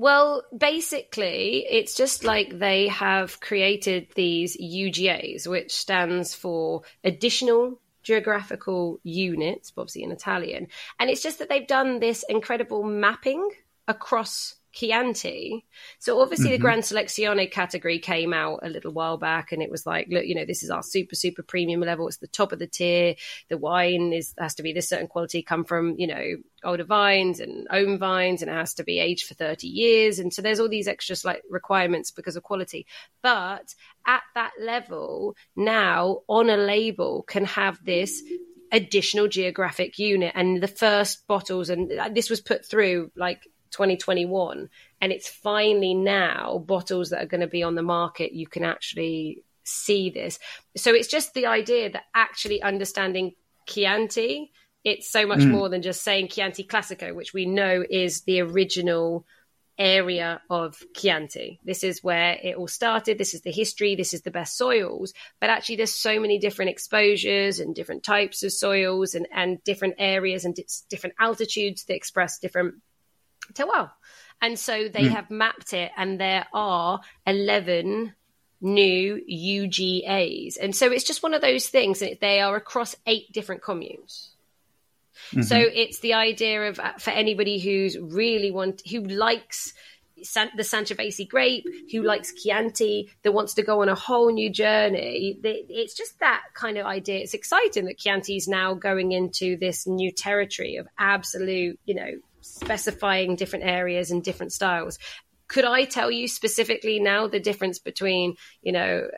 Well, basically, it's just like they have created these UGAs, which stands for additional geographical units, obviously in Italian. And it's just that they've done this incredible mapping across Chianti. So obviously mm-hmm. the Grand Selezione category came out a little while back and it was like, look, you know, this is our super, super premium level. It's the top of the tier. The wine is has to be this certain quality, come from, you know, older vines and own vines and it has to be aged for 30 years. And so there's all these extra like requirements because of quality. But at that level, now on a label can have this additional geographic unit and the first bottles and this was put through like 2021 and it's finally now bottles that are going to be on the market you can actually see this so it's just the idea that actually understanding chianti it's so much mm. more than just saying chianti classico which we know is the original area of Chianti. This is where it all started. This is the history. This is the best soils. But actually, there's so many different exposures and different types of soils and, and different areas and different altitudes that express different terroir. And so they mm. have mapped it, and there are 11 new UGAs. And so it's just one of those things. They are across eight different communes. Mm-hmm. So it's the idea of uh, for anybody who's really want who likes San, the Sangiovese grape, who likes Chianti, that wants to go on a whole new journey. It's just that kind of idea. It's exciting that Chianti is now going into this new territory of absolute, you know, specifying different areas and different styles could I tell you specifically now the difference between, you know,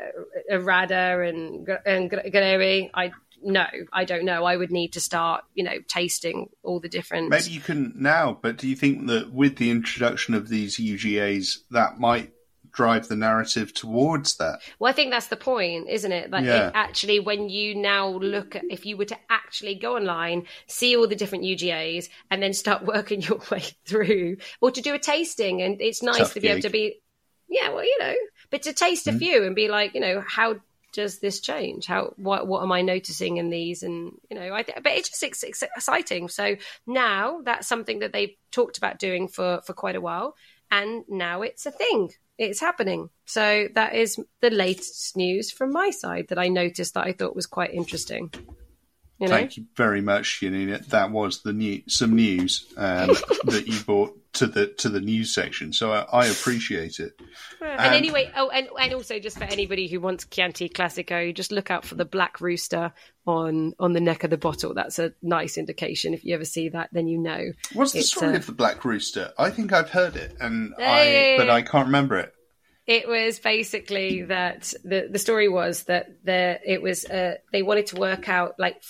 a Radda and and Granary? I no, I don't know. I would need to start, you know, tasting all the different. Maybe you can now, but do you think that with the introduction of these UGAs, that might drive the narrative towards that. Well, I think that's the point, isn't it? Like, yeah. it actually, when you now look at, if you were to actually go online, see all the different UGAs, and then start working your way through, or to do a tasting, and it's nice Tough to be gig. able to be, yeah, well, you know, but to taste mm-hmm. a few and be like, you know, how does this change? How what what am I noticing in these? And you know, I th- but it's just it's, it's exciting. So now that's something that they've talked about doing for for quite a while, and now it's a thing it's happening. So that is the latest news from my side that I noticed that I thought was quite interesting. You know? Thank you very much, Janina. That was the new some news um, that you brought to the to the news section. So I, I appreciate it. And um, anyway, oh, and, and also just for anybody who wants Chianti Classico, just look out for the black rooster on on the neck of the bottle. That's a nice indication. If you ever see that, then you know. What's the story uh, of the black rooster? I think I've heard it, and I but I can't remember it. It was basically that the the story was that the it was uh, they wanted to work out like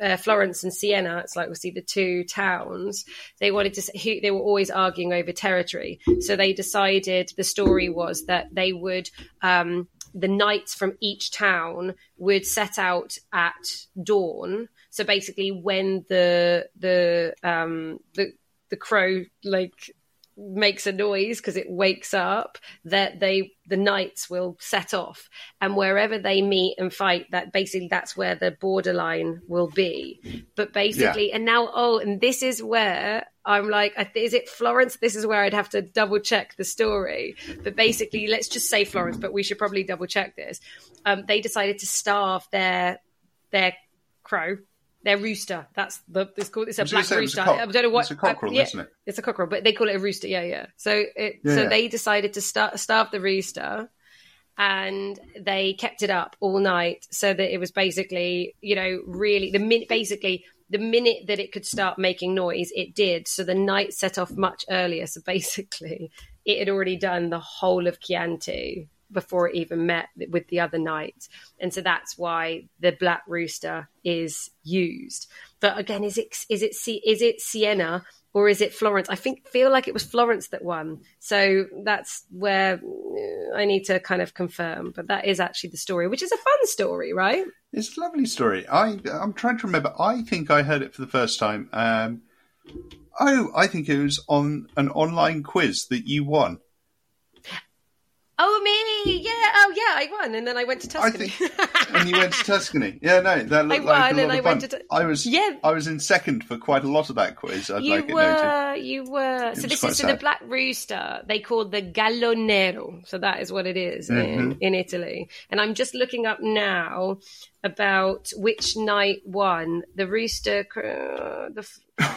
uh, Florence and Siena, it's like we see the two towns. They wanted to. They were always arguing over territory, so they decided the story was that they would. Um, the knights from each town would set out at dawn. So basically, when the the um, the the crow like makes a noise because it wakes up that they the knights will set off. And wherever they meet and fight that basically that's where the borderline will be. But basically yeah. and now oh and this is where i'm like is it florence? This is where i'd have to double check the story. But basically let's just say florence but we should probably double check this. Um, they decided to starve their their crow their rooster. That's the it's called. It's a black rooster. I don't know what. It's a cockerel, yeah, isn't it? It's a cockerel, but they call it a rooster. Yeah, yeah. So it, yeah, so yeah. they decided to start, starve the rooster, and they kept it up all night so that it was basically, you know, really the minute basically the minute that it could start making noise, it did. So the night set off much earlier. So basically, it had already done the whole of Chianti before it even met with the other knights. And so that's why the black rooster is used. But again, is it is it is it Siena or is it Florence? I think feel like it was Florence that won. So that's where uh, I need to kind of confirm. But that is actually the story, which is a fun story, right? It's a lovely story. I I'm trying to remember. I think I heard it for the first time. Um, oh, I think it was on an online quiz that you won. Oh, me! Yeah. Oh, yeah. I won, and then I went to Tuscany. think, and you went to Tuscany. Yeah, no, that looked I like won a lot and of I fun. went to I was, Yeah. I was in second for quite a lot of that quiz. I'd you like it noted. were, you were. So this is so the. Black Rooster. They call the Gallo Nero. So that is what it is in, Mm-hmm. in Italy. And I'm just looking up now about which night won the Rooster. Uh, the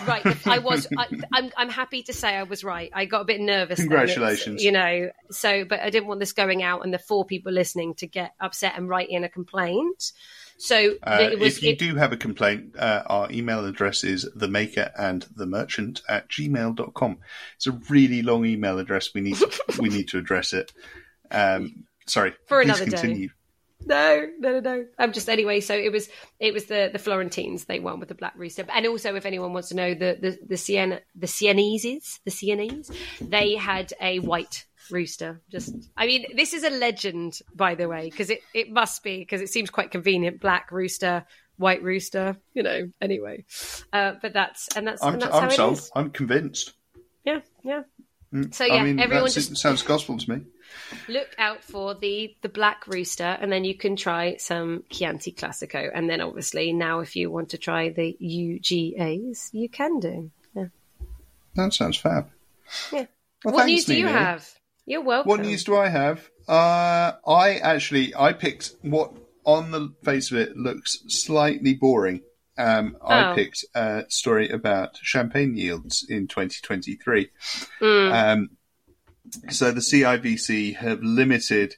right, I was. I, I'm I'm happy to say I was right. I got a bit nervous. Congratulations. you know, so but I didn't want this going out and the four people listening to get upset and write in a complaint. So Uh, it was. if you it- do have a complaint, uh, our email address is themaker and the merchant at gmail.com. It's a really long email address. We need to, we need to address it. Um, sorry. For another day. No, no, no, no. I'm just anyway. So it was it was the the Florentines they won with the Black Rooster, and also if anyone wants to know the the the Siena the Sienese the Sienese they had a white rooster. Just I mean this is a legend by the way because it it must be because it seems quite convenient. Black rooster, white rooster. You know. Anyway, uh, but that's and that's I'm, and that's I'm how sold. is. I'm convinced. Yeah, yeah. So I yeah, mean, everyone just sounds gospel to me. Look out for the the black rooster and then you can try some chianti classico and then obviously now if you want to try the ugas you can do yeah, That sounds fab. yeah. Well, what thanks, news do you Nina. have you're welcome What news do I have? Uh, I actually I picked what on the face of it looks slightly boring. Um, I Oh. picked a story about champagne yields in 2023. Mm. Um, so the CIVC have limited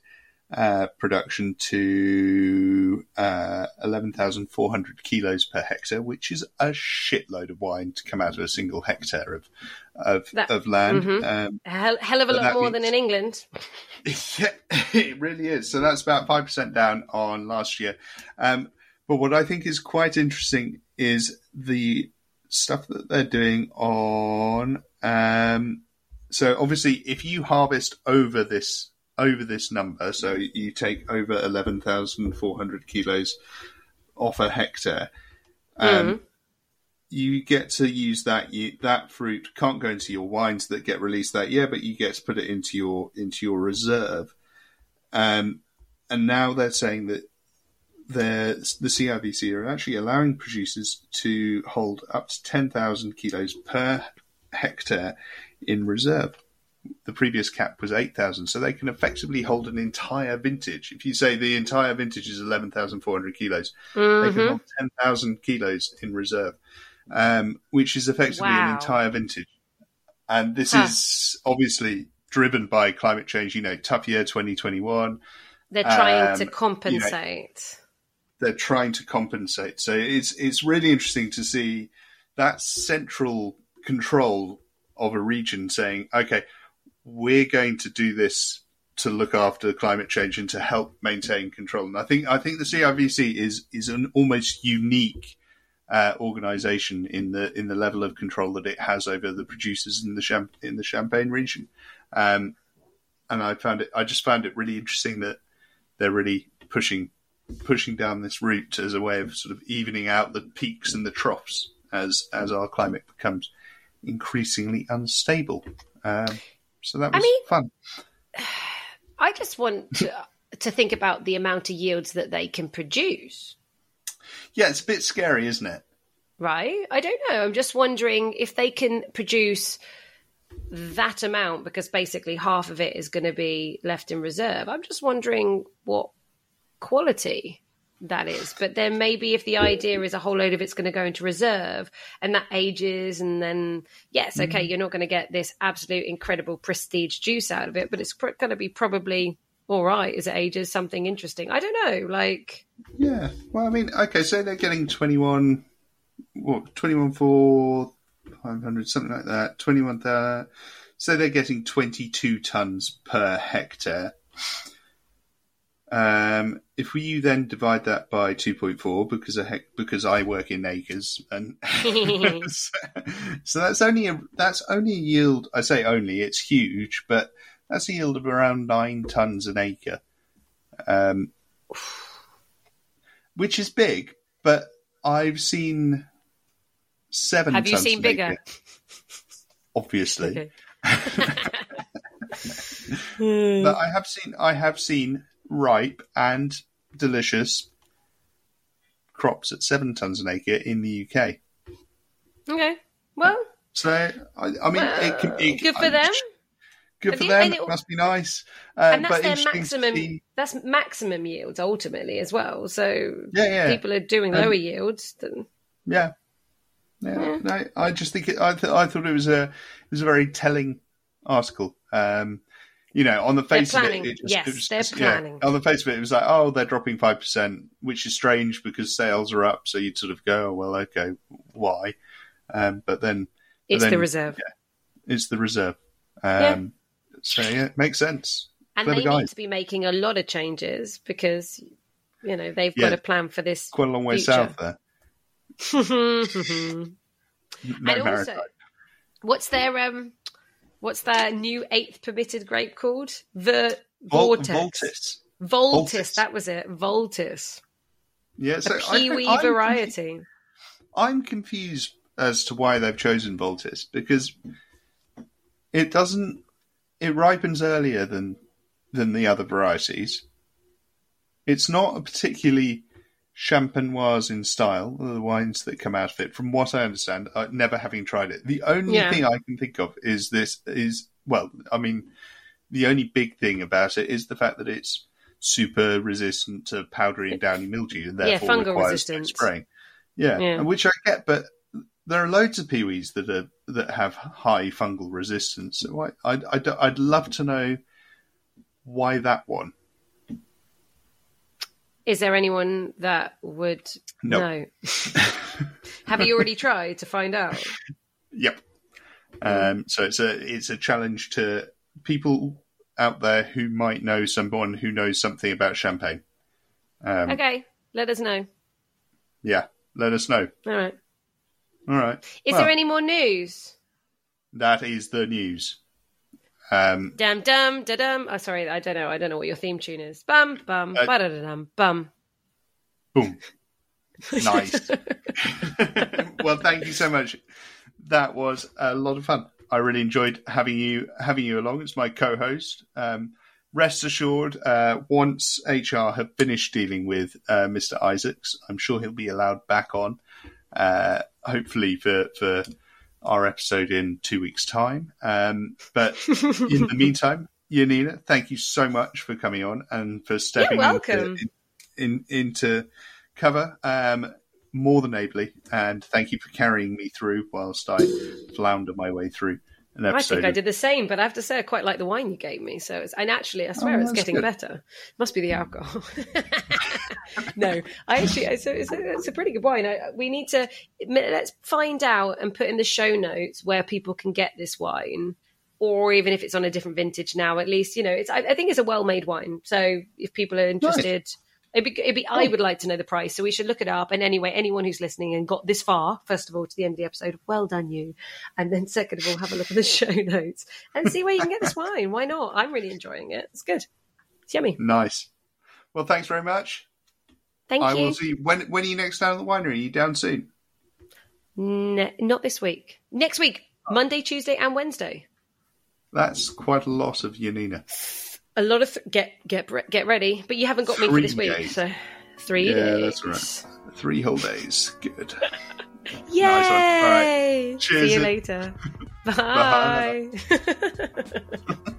uh, production to uh, 11,400 kilos per hectare, which is a shitload of wine to come out of a single hectare of of, That- of land. Mhm. Um, a hell, hell of a lot more than in england yeah, it really is. So that's about 5% down on last year. Um, but what I think is quite interesting is the stuff that they're doing on. Um, so obviously, if you harvest over this over this number, so you take over 11,400 kilos off a hectare, um, you get to use that ye- that fruit can't go into your wines that get released that year, but you get to put it into your into your reserve. Um, and now they're saying that they're, the CIVC are actually allowing producers to hold up to ten thousand kilos per hectare in reserve. The previous cap was eight thousand, so they can effectively hold an entire vintage. If you say the entire vintage is eleven thousand four hundred kilos, they can Mhm. hold 10,000 kilos in reserve, um, which is effectively Wow. an entire vintage. And this Huh. is obviously driven by climate change. You know, tough year 2021. they're trying Um, to you know- compensate They're trying to compensate. So it's it's really interesting to see that central control of a region saying, okay, we're going to do this to look after climate change and to help maintain control. And I think I think the CIVC is is an almost unique uh, organization in the in the level of control that it has over the producers in the Cham- in the Champagne region. Um, and I found it I just found it really interesting that they're really pushing pushing down this route as a way of sort of evening out the peaks and the troughs as as our climate becomes increasingly unstable. Um, so that I was mean- fun. i just want to, to think about the amount of yields that they can produce Yeah, it's a bit scary, isn't it? right? I don't know. I'm just wondering if they can produce that amount because basically half of it is going to be left in reserve. I'm just wondering what quality that is. But then maybe if the idea is a whole load of it's going to go into reserve and that ages, and then yes, okay, mm. you're not going to get this absolute incredible prestige juice out of it, but it's pr- going to be probably all right as it ages, something interesting. I don't know, like. Yeah. Well, I mean, okay, so they're getting 21, what, 21 for 500, something like that. 21, th- so they're getting 22 tons per hectare. Um, if we then divide that by 2.4, because a hec- because I work in acres, and so that's only a that's only a yield. I say only, it's huge, but that's a yield of around nine tons an acre. Um, which is big, but I've seen seven. Have you seen bigger? acre, obviously. But I have seen I have seen ripe and delicious crops at seven tons an acre in the UK. Okay. Well, So I, I mean, it can be good for them. Good Have for you- them. It must be nice. Uh, and that's their maximum. see- That's maximum yields ultimately as well. So Yeah, yeah. people are doing Um, lower yields. Than, Yeah, yeah. No, I just think it, I, th- I thought it was a it was a very telling article. Um, you know, on the face of it, it just, Yes, it was they're yeah, planning. on the face of it, it was like, oh, they're dropping five percent, which is strange because sales are up. So you'd sort of go, oh, well, okay, why? Um, but then it's then- the reserve, Yeah, it's the reserve. Um, Yeah. So yeah, it makes sense. and clever they need to be making a lot of changes because you know they've Yeah. got a plan for this. Quite a long way Future. south there. and also, what's their um, what's their new eighth permitted grape called? The Vol- Vortex. Voltis. Voltis, Voltis. that was it. Voltis. Yeah, so a I PIWI I'm variety. I'm confused as to why they've chosen Voltis because it doesn't it ripens earlier than than the other varieties. It's not a particularly champenoise in style, the wines that come out of it, from what I understand, uh, never having tried it. The only Yeah. thing I can think of is this is well, I mean, the only big thing about it is the fact that it's super resistant to powdery and downy mildew and Yeah, therefore fungal requires resistance. spraying. Yeah, Yeah. which I get, but there are loads of PIWIs that are that have high fungal resistance. So I, I'd, I'd, I'd love to know why that one. Is there anyone that would No. know? Have you already tried to find out? Yep. Um, so it's a it's a challenge to people out there who might know someone who knows something about champagne. Um, Okay, let us know. Yeah, let us know. All right. All right. Is Well, there any more news? That is the news. Um, Dum dum da dum. Oh, sorry, I don't know. I don't know what your theme tune is. Bum bum Uh, ba da da dum bum. boom. Nice. well, thank you so much. That was a lot of fun. I really enjoyed having you having you along as my co-host. Um, rest assured, uh, once HR have finished dealing with uh, Mr. Isaacs, I'm sure he'll be allowed back on. Uh, hopefully for for our episode in two weeks' time. Um, but in the meantime, Yanina, thank you so much for coming on and for stepping welcome. Into, in, into cover um, more than ably. And thank you for carrying me through whilst I flounder my way through an I episode. think I did the same, but I have to say I quite like the wine you gave me. So it's, and actually, I oh, swear Oh, it's getting good. better. Must be the alcohol. no, I actually, it's a, it's a, it's a pretty good wine. I, we need to let's find out and put in the show notes where people can get this wine, or even if it's on a different vintage now. At least you know, it's. I, I think it's a well-made wine. So if people are interested. It'd be, it'd be, I oh. would like to know the price, so we should look it up. And anyway, anyone who's listening and got this far, first of all, to the end of the episode, well done you. And then second of all, have a look at the show notes and see where you can get this wine. Why not? I'm really enjoying it. It's good. It's yummy. Nice. Well, thanks very much. Thank I you. will see. When when are you next down at the winery? Are you down soon? Ne- not this week. Next week, oh. Monday, Tuesday, and Wednesday. That's quite a lot of Yanina. A lot of th- get get get ready, but you haven't got me for this week, days. so three Yeah, days. that's right. Three whole days. Good. Yay! Nice one. All right. Cheers, See you later. Bye. Bye.